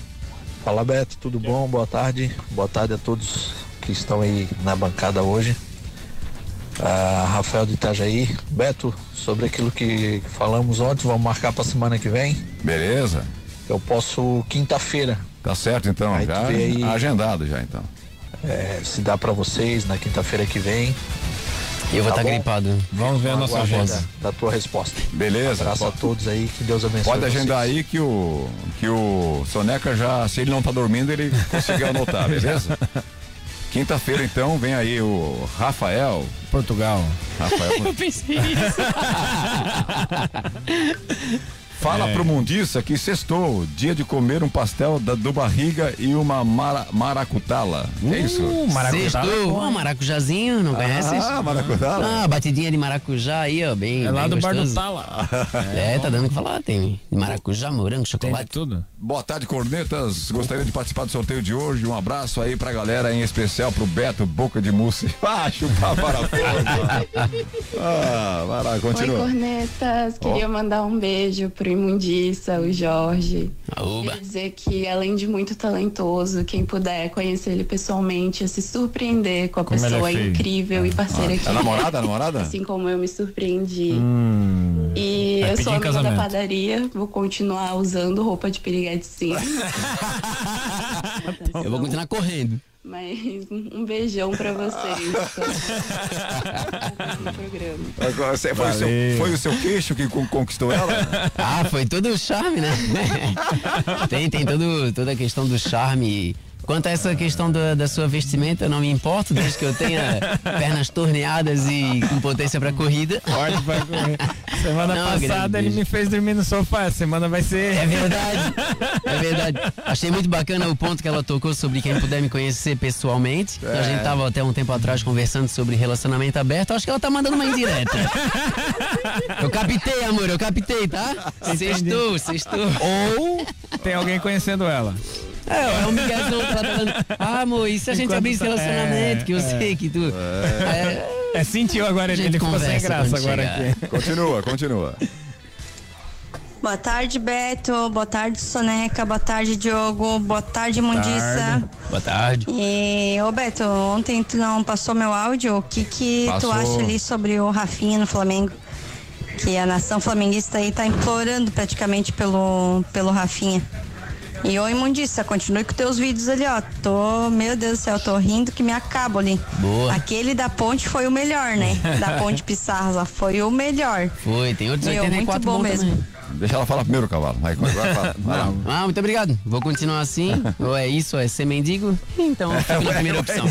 Fala Beto, tudo bom? Boa tarde. Boa tarde a todos que estão aí na bancada hoje. Ah, Rafael de Itajaí. Beto, sobre aquilo que falamos ontem, vamos marcar para semana que vem. Beleza. Eu posso quinta-feira. Tá certo então, Aí já agendado já então. É, se dá para vocês na quinta-feira que vem. Eu vou Tá estar bom? gripado. Vamos ver a nossa agenda. Da, tua resposta. Beleza. Abraço a todos aí, que Deus abençoe. Pode vocês. agendar aí que o que o Soneca já, se ele não tá dormindo, ele conseguiu anotar, <laughs> beleza? Quinta-feira então vem aí o Rafael. Portugal. Rafael. <laughs> Eu pensei isso. <laughs> Fala É. pro Mundiça que sextou, dia de comer um pastel da, do barriga e uma mara, maracutala. é isso? Sextou, ó, maracujazinho, não conhece? Ah, maracujá. Ah, batidinha de maracujá aí, ó, bem É lá bem do Bar do. Tala. É, tá dando o que falar, tem maracujá, morango, chocolate. tudo. Boa tarde, cornetas. Gostaria de participar do sorteio de hoje. Um abraço aí pra galera, em especial pro Beto Boca de Mousse. <laughs> Ah, chupar parafuso. <laughs> ah, vai lá, Oi, continua. cornetas. Queria mandar um beijo pro Imundiça, o Jorge. Aoba. Queria dizer que, além de muito talentoso, quem puder conhecer ele pessoalmente, se surpreender com a Como é pessoa feio. incrível e parceira Ah, que é namorada, é namorada? Assim como eu me surpreendi. Hum. E Vai eu sou amiga da padaria, vou continuar usando roupa de piriguete sim. Eu vou continuar correndo. Mas um beijão pra vocês. <laughs> no programa. Agora, você- foi, o seu, foi o seu queixo que con- conquistou ela? Ah, foi todo o charme, né? <laughs> tem, tem todo, toda a questão do charme. Quanto a essa questão da, da sua vestimenta, eu não me importo, desde que eu tenha <laughs> pernas torneadas e com potência pra corrida. Forte pra correr. Semana Não, passada ele beijo. me fez dormir no sofá. Semana vai ser. É verdade. É verdade. Achei muito bacana o ponto que ela tocou sobre quem puder me conhecer pessoalmente. É. A gente tava até um tempo atrás conversando sobre relacionamento aberto. Acho que ela tá mandando uma indireta. <laughs> Eu captei, amor, eu captei, tá? Sextou, sextou. Ou tem alguém conhecendo ela. É, é um miguezão dando. Ah, amor, e se a gente Enquanto abrir esse relacionamento, é, que eu é. sei que tu. É, É, sentiu agora, A ele, gente ele ficou sem graça agora chegar. aqui. Continua, continua. Boa tarde, Beto. Boa tarde, Soneca. Boa tarde, Diogo. Boa tarde, Mundiça. Boa tarde. E, ô Beto, ontem tu não passou meu áudio. O que que Passou. tu acha ali sobre o Rafinha no Flamengo? Que a nação flamenguista aí tá implorando praticamente pelo, pelo Rafinha. E ô Imundiça, continue com teus vídeos ali, ó. Tô, meu Deus do céu, tô rindo que me acabo ali. Boa. Aquele da ponte foi o melhor, né? <laughs> Da ponte Pissarra foi o melhor. Foi, tem outros Meu, 84 muito bom bom mesmo. também. Deixa ela falar primeiro, cavalo. Vai, agora fala. Vai lá. Ah, muito obrigado. Vou continuar assim. ou é isso, ou é ser mendigo. Então eu fico na Ué, primeira ué, opção.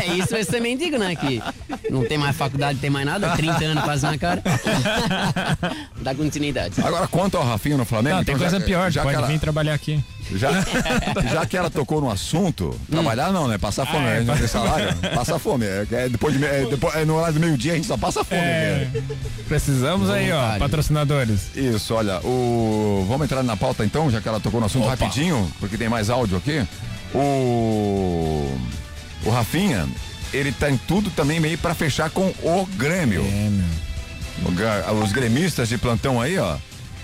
É isso, é ser mendigo, né? Que não tem mais faculdade, tem mais nada. 30 anos quase na cara. <laughs> Dá continuidade. Agora, quanto ao Rafinha no Flamengo. Não, tem então, coisa já- pior, já pode que ela- vir trabalhar aqui. Já, <laughs> já que ela tocou no assunto, trabalhar não, né? Passar fome, Ah, é, a gente não tem salário. Passar fome. É, é depois de, é, depois, é no horário do meio-dia a gente só passa fome. É, né? precisamos aí, ó, patrocinadores. Isso, olha, o. Vamos entrar na pauta então, já que ela tocou no assunto Opa. rapidinho, porque tem mais áudio aqui. O. O Rafinha, ele tá em tudo também meio pra fechar com o Grêmio. O gra- Os gremistas de plantão aí, ó.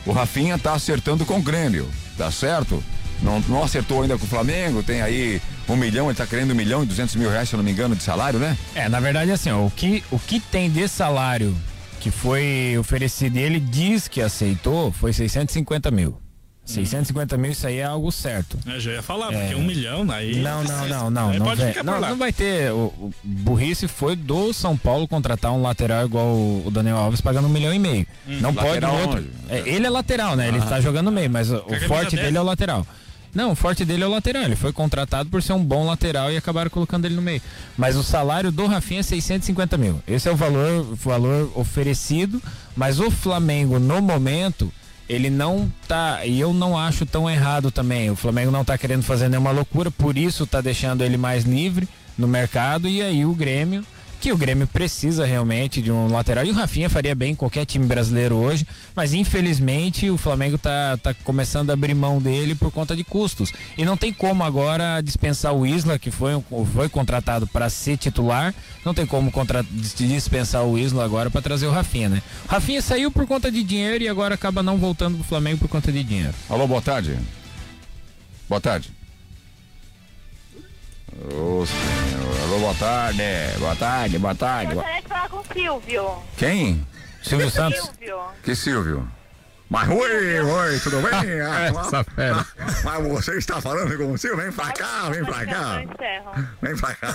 O Rafinha tá acertando com o Grêmio, tá certo? Não, não acertou ainda com o Flamengo, tem aí um milhão, ele tá querendo um milhão e duzentos mil reais, se eu não me engano, de salário, né? É, na verdade, assim, ó, o que, o que tem de salário que foi oferecido e ele diz que aceitou foi 650 mil. 650 mil, isso aí é algo certo. Eu já ia falar, É. porque um milhão aí. Não, não, não, não. Não, pode vai, não, não vai ter. O, o burrice foi do São Paulo contratar um lateral igual o, o Daniel Alves pagando um milhão e meio. Hum. não pode outro. É, ele é lateral, né? Ele Ah. está jogando meio, mas o, forte 10? dele é o lateral. Não, o forte dele é o lateral. Ele foi contratado por ser um bom lateral e acabaram colocando ele no meio. Mas o salário do Rafinha é 650 mil. Esse é o valor, valor oferecido. Mas o Flamengo, no momento, ele não tá. E eu não acho tão errado também. O Flamengo não tá querendo fazer nenhuma loucura, por isso tá deixando ele mais livre no mercado. E aí o Grêmio. Que o Grêmio precisa realmente de um lateral. E o Rafinha faria bem em qualquer time brasileiro hoje. Mas infelizmente o Flamengo tá, tá começando a abrir mão dele por conta de custos. E não tem como agora dispensar o Isla, que foi, foi contratado para ser titular. Não tem como contra, dis- dispensar o Isla agora para trazer o Rafinha, né? O Rafinha saiu por conta de dinheiro e agora acaba não voltando pro Flamengo por conta de dinheiro. Alô, boa tarde. Boa tarde. Ô, senhor. Alô, boa tarde. Boa tarde, boa tarde. boa- Gostaria de falar com o Silvio. Quem? Silvio Santos? Silvio. Que Silvio? Mas oi, oi, tudo bem? <laughs> Ah, Essa fera. Mas, você está falando com o Silvio? Vem pra cá, vem pra cá. Vem pra cá.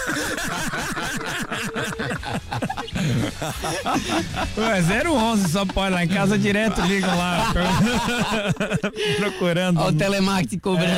Ué, 011 só pode lá em casa direto, ligam lá. <laughs> Procurando. Olha o telemarketing cobrando.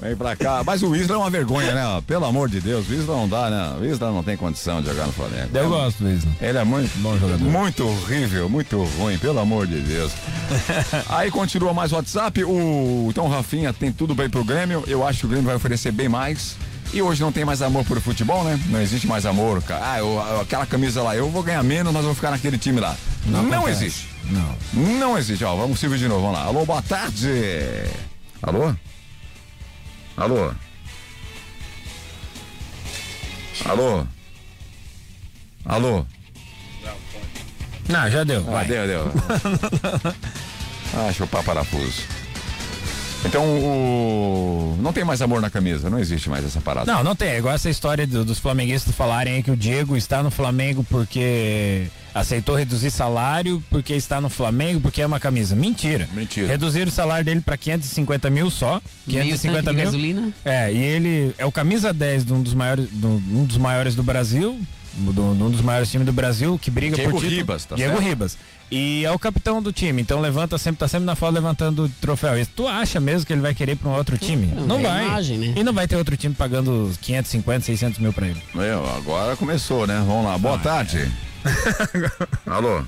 Vem pra cá. Mas o Isla é uma vergonha, né? Pelo amor de Deus, o Isla não dá, né? O Isla não tem condição de jogar no Flamengo. Eu gosto do Isla. Ele é muito bom jogador. Muito horrível, muito ruim, pelo amor de Deus. <laughs> Aí continua mais o WhatsApp. O então Rafinha tem tudo bem pro Grêmio. Eu acho que o Grêmio vai oferecer bem mais. E hoje não tem mais amor por futebol, né? Não existe mais amor. cara. Ah, eu- aquela camisa lá, eu vou ganhar menos, mas vou ficar naquele time lá. Não, acontece. existe. Não. Não existe. Ó, vamos Silvio de novo. Vamos lá. Alô, boa tarde. Alô? Alô? Alô? Alô? Não, já deu. Ah, vai. deu, deu. <laughs> ah, chupar parafuso. Então, o... não tem mais amor na camisa, não existe mais essa parada. Não, não tem. É igual essa história do- dos flamenguistas falarem que o Diego está no Flamengo porque aceitou reduzir salário, porque está no Flamengo, porque é uma camisa. Mentira. Mentira. Reduziram o salário dele para 550 mil só. Meio 550 tanque de mil. gasolina. É, e ele é o camisa 10 de um dos maiores, do- um dos maiores do Brasil, do, de um dos maiores times do Brasil, que briga Diego por título. Ribas, tá Diego certo? Ribas. E é o capitão do time, então levanta sempre, tá sempre na foto levantando o troféu. E tu acha mesmo que ele vai querer para um outro time? Não, Não, é vai. imagem, né? E não vai ter outro time pagando 550, 600 mil para ele. Meu, agora começou, né? Vamos lá. Boa tarde. Alô?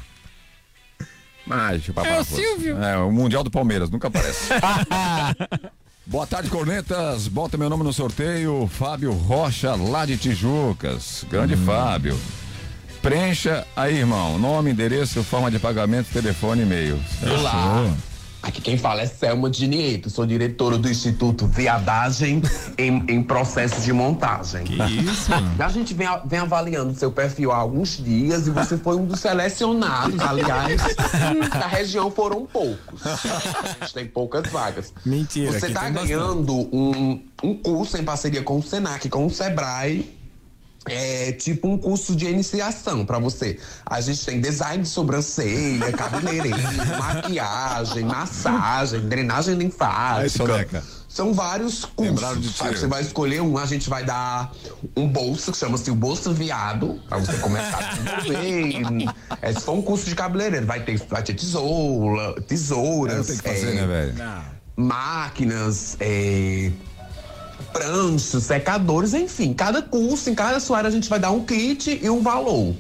Ah, chupar É o. Silvio. É, o Mundial do Palmeiras, nunca aparece. <laughs> Boa tarde, cornetas. Bota meu nome no sorteio. Fábio Rocha, lá de Tijucas. Grande Hum. Fábio. Preencha aí, irmão. Nome, endereço, forma de pagamento, telefone e e-mail. Olá. Aqui quem fala é Selma Dinieto, sou diretora do Instituto Viadagem <laughs> em, em processo de montagem. Que isso? A gente vem, vem avaliando seu perfil há alguns dias e você foi um dos selecionados, aliás, <laughs> da região foram poucos. A gente tem poucas vagas. Mentira. Você está ganhando um, um curso em parceria com o Senac, com o Sebrae. É tipo um curso de iniciação pra você. A gente tem design de sobrancelha, cabeleireiro, <laughs> maquiagem, massagem, drenagem linfática. São vários cursos. sabe? Você vai escolher um, a gente vai dar um bolso que chama-se o bolso viado, pra você começar a desenvolver. É, se for um curso de cabeleireiro, vai ter, vai ter tesoura, tesouras. Tem que fazer, é, né, velho? máquinas, é, pranchos, secadores, enfim. Cada curso, em cada sua área, a gente vai dar um kit e um valor.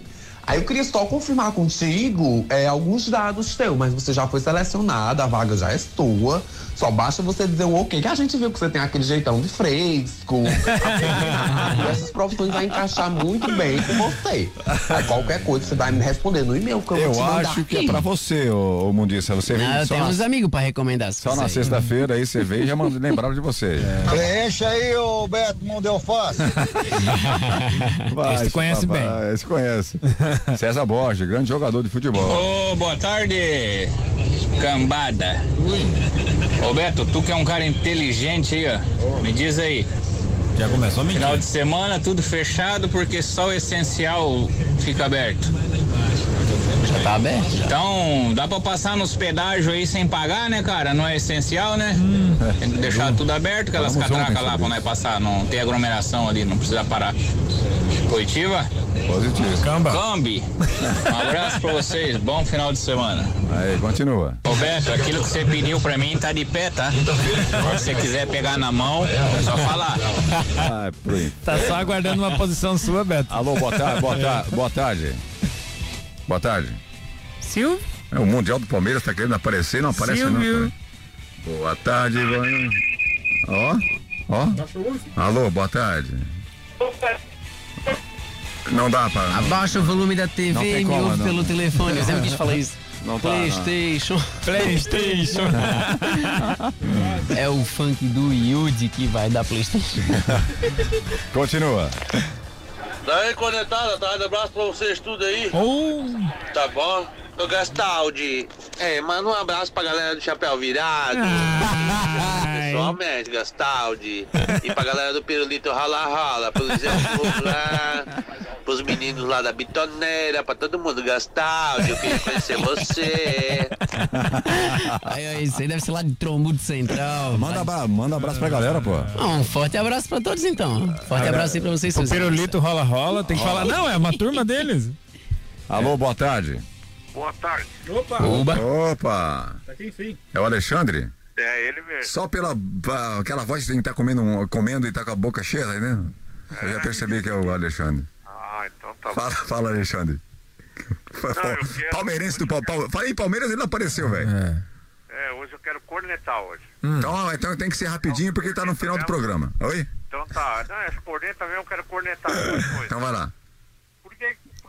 Aí eu queria só confirmar contigo é, alguns dados teus, mas você já foi selecionada, a vaga já é sua. Só basta você dizer um ok, que a gente viu que você tem aquele jeitão de fresco. <laughs> e essas profissões vão encaixar muito bem com você. Aí qualquer coisa você vai me responder no e-mail que eu, vou Eu te mandar acho que é pra você, ô, ô Mundiça. Você vem Ah, eu só tenho na- uns amigos pra recomendar. Só na sexta-feira aí você veio e já mandou lembraram de você. <laughs> Preencha aí, ô Beto Mundeu Fácil. <laughs> Esse conhece papai, bem. Esse conhece. César Borges, grande jogador de futebol. Ô, boa tarde, cambada. Ô Beto, tu que é um cara inteligente aí, ó. Me diz aí. Já começou a mentir. Final de semana, tudo fechado, porque só o essencial fica aberto. Já tá aberto? Então, dá pra passar nos pedágios aí sem pagar, né, cara? Não é essencial, né? Tem que deixar tudo aberto, aquelas catracas lá pra nós passar, não ter aglomeração ali, não precisa parar. Coitiva? Positivo. Camba. Cambi. Um abraço pra vocês, bom final de semana. Aí, continua. Roberto, aquilo que você pediu pra mim tá de pé, tá? Se você quiser pegar na mão, é só falar. Ah. Tá só aguardando uma posição sua, Beto. Alô, boa tarde, boa tarde, boa tarde. Boa tarde. Silvio? É, o Mundial do Palmeiras tá querendo aparecer, não aparece Silvio. não. pô. Boa tarde, Ivan. Ó, ó. Alô, boa tarde. Não dá pra. Abaixa o volume da TV e me ouve pelo telefone. Eu sempre quis falar isso. Não tá, não. Playstation. Playstation. <laughs> é o funk do Yudi que vai dar Playstation. <laughs> Continua. Daí, conectada, tá? Um abraço pra vocês tudo aí. Tá bom? Ô Gastaldi, é, manda um abraço pra galera do Chapéu Virado. Pessoalmente, Gastaldi. E pra galera do Pirulito Rala Rala, pros exemplos lá, pros meninos lá da Bitoneira, pra todo mundo, Gastaldi, eu queria conhecer você. Aí, aí, isso aí deve ser lá de Trombudo Central. Manda, abra- manda abraço pra galera, pô. Ah, Um forte abraço pra todos então. Forte abraço aí pra vocês. O seus pirulito rola-rola, tem que falar, não, é uma turma deles. Alô, boa tarde. Boa tarde. Opa! Opa. Opa. Tá aqui, enfim. É o Alexandre? É ele mesmo. Só pela aquela voz que tá comendo, um- comendo e tá com a boca cheia, entendendo? Eu já percebi que é o Alexandre. Ah, então tá Fala, fala Alexandre. Palmeirense do Pal- Pal- Falei em Palmeiras ele não apareceu, velho. É, hoje eu quero cornetar hoje. Então, então tem que ser rapidinho porque tá no final do programa. Oi? Então tá. Não, essa corneta mesmo eu quero cornetar. <coughs> Então vai lá.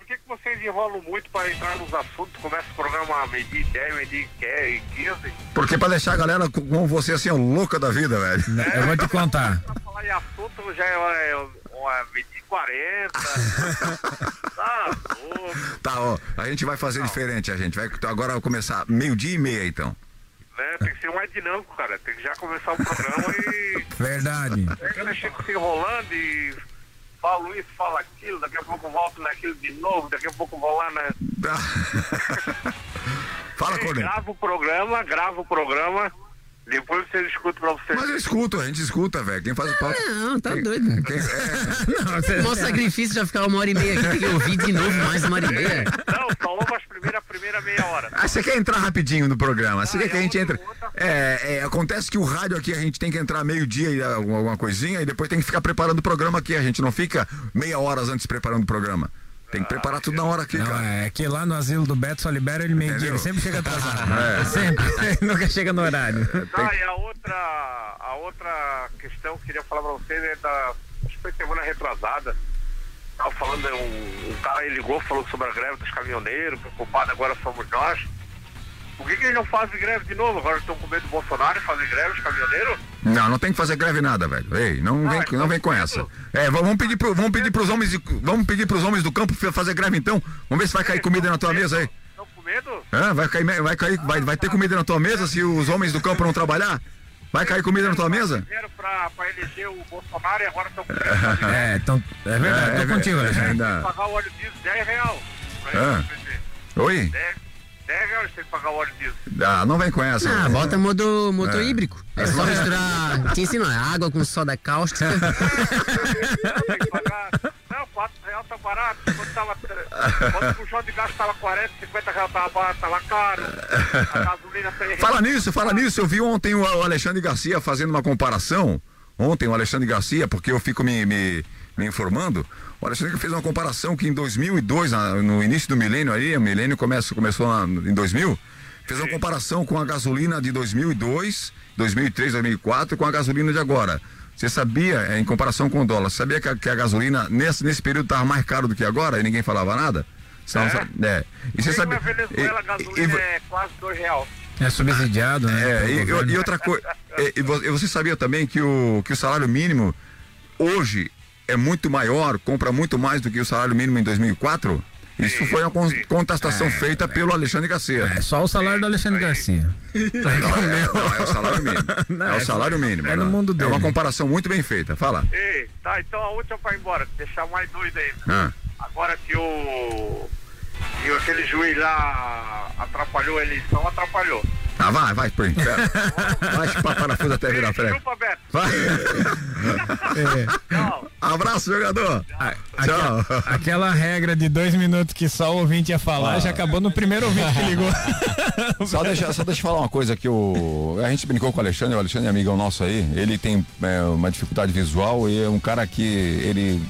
Por que, que, vocês enrolam muito para entrar nos assuntos? Começa o programa a medir 10, medir 15. Porque pra deixar a galera com- com você assim, ó, louca da vida, velho. Eu vou te contar. <laughs> Pra falar em assunto já é, é, é medir 40. <laughs> tá louco. Tá, ó. A gente vai fazer diferente, a gente. Vai agora vai começar meio-dia e meia, então. Né? Tem que ser mais dinâmico, cara. Tem que já começar o programa e. <laughs> Verdade. Tem que fica se enrolando e. Falo isso, falo aquilo, daqui a pouco volto naquilo de novo, daqui a pouco vou lá na. <laughs> Fala, Ei, Corneta. Grava o programa, grava o programa, depois você escuta pra você. Mas eu escuto, a gente escuta, velho. Quem faz o papo. Não, tá doido. <laughs> Quem, <laughs> Não, Mó sacrifício já ficar uma hora e meia aqui, tem que ouvir de novo mais uma hora e meia. Não, falou mas primeira, primeira meia hora. Ah, você quer entrar rapidinho no programa? Você quer que a gente entre. É, é, acontece que o rádio aqui a gente tem que entrar meio-dia e alguma, alguma coisinha e depois tem que ficar preparando o programa aqui. A gente não fica meia hora antes preparando o programa. Tem que preparar tudo na hora aqui, Não, cara. é que lá no asilo do Beto só libera ele meio-dia, ele sempre chega atrasado. <laughs> É. Sempre. <laughs> Ele nunca chega no horário. Ah, e a outra, a outra questão que eu queria falar pra vocês é da. Acho que foi semana retrasada. Tava falando, um, um cara ligou, falou sobre a greve dos caminhoneiros, que o culpado agora somos nós. Por que, que eles não fazem greve de novo? Agora estão com medo do Bolsonaro e fazer greve os caminhoneiros? Não, não tem que fazer greve nada, velho. Ei, não vem, não vem com essa. É, vamos pedir pro, vamos pedir pros homens, de- vamos pedir pros homens do campo fa- fazer greve então. Vamos ver se vai cair comida na tua mesa aí. Estão com medo? Hã? vai cair, vai cair, vai, vai ter comida na tua mesa se os homens do campo não trabalhar? Vai cair comida na tua mesa? Fizeram pra, pra eleger o Bolsonaro e agora estão com medo. <laughs> É, então, é verdade, É, tô contigo, é, Alexandre. ainda- Tem que pagar o óleo diesel 10 real. Pra presidente. Oi? 10, 10 reais tem que pagar o óleo diesel. Ah, não vem com essa. Ah, bota motor, motor É. híbrico. É só misturar. Te ensino, é água com soda cáustica. <laughs> Não, 4 reais tá barato. Quando, tava, quando o puxão de gás tava 40, 50 reais tava barato, tava caro. A gasolina 100 reais. Fala nisso, fala nisso. Eu vi ontem o Alexandre Garcia fazendo uma comparação ontem o Alexandre Garcia, porque eu fico me, me, me informando, o Alexandre fez uma comparação que em 2002, na- no início do milênio aí, o milênio começa, começou em 2000, fez uma comparação com a gasolina de 2002, 2003, 2004 com a gasolina de agora. Você sabia, é, em comparação com o dólar, sabia que a, que a gasolina nesse, nesse período estava mais caro do que agora e ninguém falava nada? Sabe- é. E você sabe. na Venezuela a gasolina e- é quase dois reais. É subsidiado, né? é, e, e outra coisa, e você sabia também que o, que o salário mínimo hoje é muito maior, compra muito mais do que o salário mínimo em 2004? Isso foi uma con- contestação feita pelo Alexandre Garcia. É só o salário do Alexandre Garcia. Não, é, não, é o salário mínimo. é o salário <laughs> mínimo. é no né? mundo É dele. uma comparação muito bem feita. Fala. Ei, tá, então a última pra ir embora, deixar mais doido aí. Ah. Agora que o. que aquele juiz lá atrapalhou a eleição, atrapalhou. Ah, vai, vai pro inferno. <laughs> Vai chupar parafuso até virar frente. Chupa, Beto. Vai. Tchau. Abraço, jogador. Tchau. Aquela, aquela regra de dois minutos que só o ouvinte ia falar Ah. já acabou no primeiro ouvinte que ligou. <laughs> Só deixa, só deixa eu falar uma coisa que o. A gente brincou com o Alexandre, o Alexandre é amigão nosso aí. Ele tem é, uma dificuldade visual e é um cara que ele,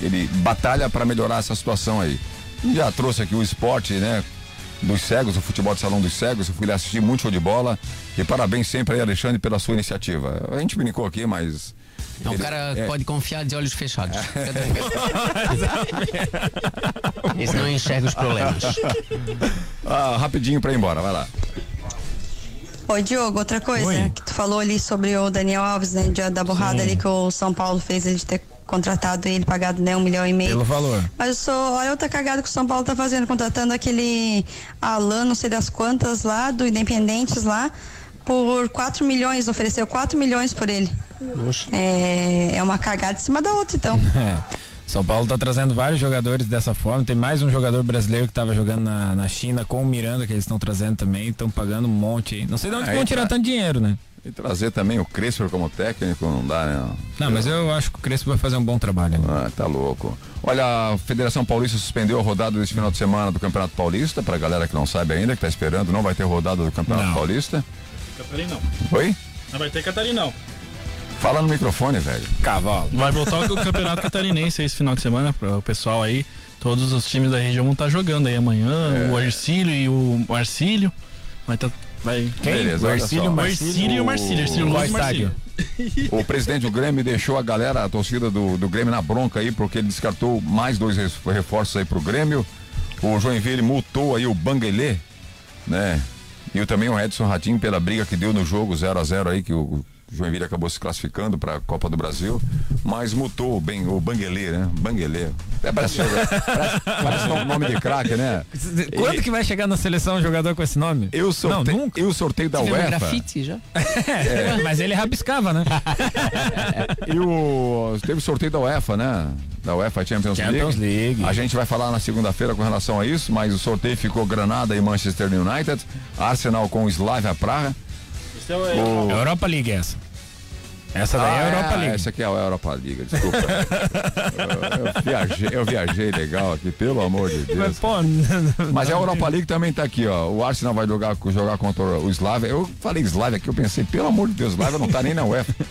ele batalha para melhorar essa situação aí. Já trouxe aqui o esporte, né? Dos cegos, o futebol de salão dos cegos. Eu fui lá assistir muito show de bola. E parabéns sempre aí, Alexandre, pela sua iniciativa. A gente brincou aqui, mas. É um ele- cara é, pode confiar de olhos fechados. <laughs> Esse não enxerga os problemas. Ah, rapidinho pra ir embora, vai lá. Oi, Diogo, outra coisa Oi. que tu falou ali sobre o Daniel Alves, né? de- Da borrada Sim. ali que o São Paulo fez ele de ter contratado ele, pagado né, um milhão e meio. Pelo valor. Mas eu sou, olha outra cagada que o São Paulo tá fazendo, contratando aquele Alan, não sei das quantas lá, do Independentes lá, por 4 milhões, ofereceu 4 milhões por ele. É, é uma cagada em cima da outra, então. <laughs> É. São Paulo tá trazendo vários jogadores dessa forma. Tem mais um jogador brasileiro que tava jogando na, na China com o Miranda, que eles estão trazendo também. Estão pagando um monte aí. Não sei de onde Aí vão tirar tá. tanto dinheiro, né? E trazer também o Crespo como técnico não dá, né? Não, mas eu acho que o Crespo vai fazer um bom trabalho. né? Ah, tá louco. Olha, a Federação Paulista suspendeu a rodada desse final de semana do Campeonato Paulista. Pra galera que não sabe ainda, que tá esperando, não vai ter rodada do Campeonato Não. Paulista. Catarina não. Oi? Não vai ter Catarina não. Fala no microfone, velho. Cavalo. Vai voltar o campeonato catarinense esse final de semana para o pessoal aí. Todos os times da região vão estar jogando aí amanhã. O Ercílio e o Marcílio. Vai tá, vai... Quem? Beleza, e Marcílio. Ercílio Qual Luz e Marcílio. O presidente do Grêmio deixou a galera, a torcida do, do Grêmio na bronca aí, porque ele descartou mais dois reforços aí pro Grêmio. O Joinville multou aí o Banguelê, né? E também o Edson Ratinho pela briga que deu no jogo 0 a 0 aí, que o Joinville acabou se classificando para a Copa do Brasil, mas multou o, ben, o Banguelê, né? Banguelê. É, parece, parece, parece um nome de craque, né? <laughs> Quando que vai chegar na seleção um jogador com esse nome? Eu sorteio, Não, nunca. eu sorteio da Você UEFA. grafite já? <laughs> É, mas ele rabiscava, né? <laughs> E o. Teve o sorteio da UEFA, né? Da UEFA Champions, Champions League. A gente vai falar na segunda-feira com relação a isso, mas o sorteio ficou Granada e Manchester United, Arsenal com o Slavia Praga. Esse é o- O- Europa League essa. Essa daí é a Europa League. Essa aqui é a Europa League, desculpa. <laughs> eu, eu viajei, eu viajei legal aqui, pelo amor de Deus. Mas, pô, Mas a Europa League também tá aqui, ó. O Arsenal vai jogar, jogar contra o Slavia. Eu falei Slavia aqui, eu pensei, pelo amor de Deus, Slavia não tá nem na UEFA. <laughs>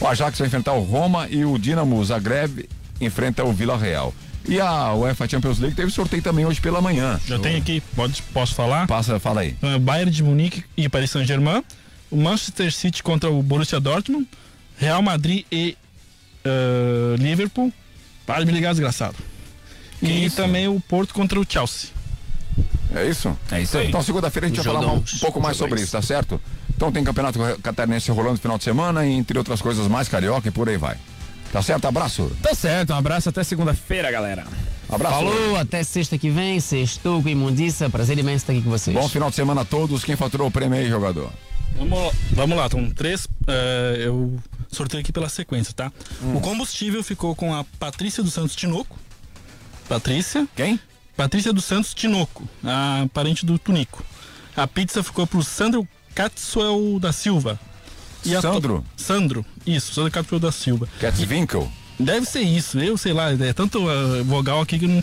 O Ajax vai enfrentar o Roma e o Dinamo Zagreb enfrenta o Vila Real. E a UEFA Champions League teve sorteio também hoje pela manhã. Já tem aqui, pode, posso falar? Passa, fala aí. Uh, Bayern de Munique e Paris Saint-Germain. O Manchester City contra o Borussia Dortmund. Real Madrid e uh, Liverpool. Para de me ligar, desgraçado. e também o Porto contra o Chelsea. É isso? É isso aí. Então, segunda-feira a gente vai falar um, Jogões. pouco mais sobre isso, tá certo? Então, tem campeonato catarinense rolando no final de semana, e, entre outras coisas mais carioca e por aí vai. Tá certo? Abraço. Tá certo, um abraço até segunda-feira, galera. Abraço. Falou, até sexta que vem. Sextou com imundiça. Prazer imenso estar aqui com vocês. Bom final de semana a todos. Quem faturou o prêmio aí, jogador? Vamos, vamos lá, estão três. eh, eu sorteio aqui pela sequência, tá? O combustível ficou com a Patrícia dos Santos Tinoco. Patrícia. Quem? Patrícia dos Santos Tinoco, a parente do Tunico. A pizza ficou pro Sandro Katsuel da Silva. a to- Sandro? Sandro, isso, Sandro Katsuel da Silva. Katzwinkel? Deve ser isso, eu sei lá, é tanto uh, vogal aqui que não.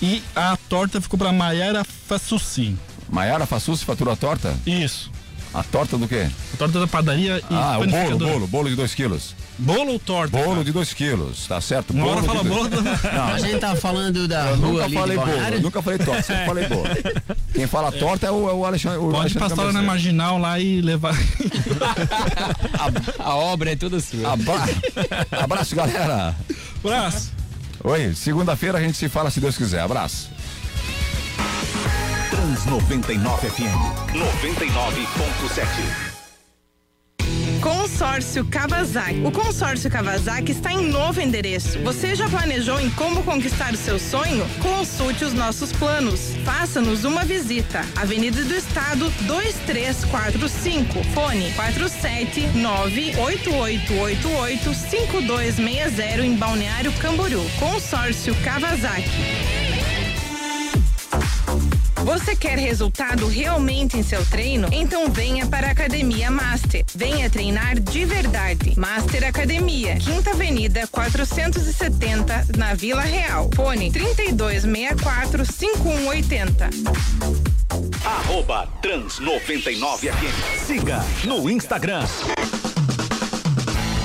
E a torta ficou pra Maiara Fassucci. Maiara Fassucci faturou a torta? Isso. A torta do quê? A torta da padaria e Ah, o bolo, bolo, bolo de 2 quilos. Bolo ou torta? Bolo de 2 quilos, tá certo? Uma hora fala dois- bolo, Não, A gente tá falando da eu rua nunca ali falei de bolo, nunca falei torta, sempre falei bolo. Quem fala torta é o, é o Alexandre. O Pode Alexandre passar lá na marginal lá e levar. <laughs> A obra é toda sua. Abra... Abraço, galera. Abraço. Oi, segunda-feira a gente se fala se Deus quiser. Abraço. Trans 99 FM 99.7. Consórcio Kawasaki. O consórcio Kawasaki está em novo endereço. Você já planejou em como conquistar o seu sonho? Consulte os nossos planos. Faça-nos uma visita. Avenida do Estado 2345. Fone 47988885260 em Balneário Camboriú. Consórcio Kawasaki. Você quer resultado realmente em seu treino? Então venha para a Academia Master. Venha treinar de verdade. Master Academia, Quinta Avenida 470, na Vila Real. Fone 3264 5180. Arroba Trans 99 FM. Siga no Instagram.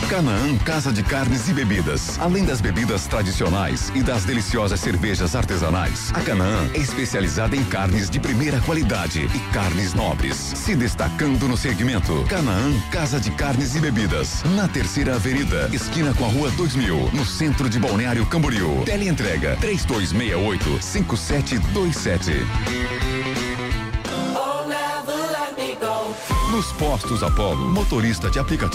Canaã Casa de Carnes e Bebidas. Além das bebidas tradicionais e das deliciosas cervejas artesanais, a Canaã é especializada em carnes de primeira qualidade e carnes nobres, se destacando no segmento. Canaã Casa de Carnes e Bebidas, na Terceira Avenida, esquina com a Rua 2000, no centro de Balneário Camboriú. Teleentrega 3268 5727. Nos postos Apollo, motorista de aplicativo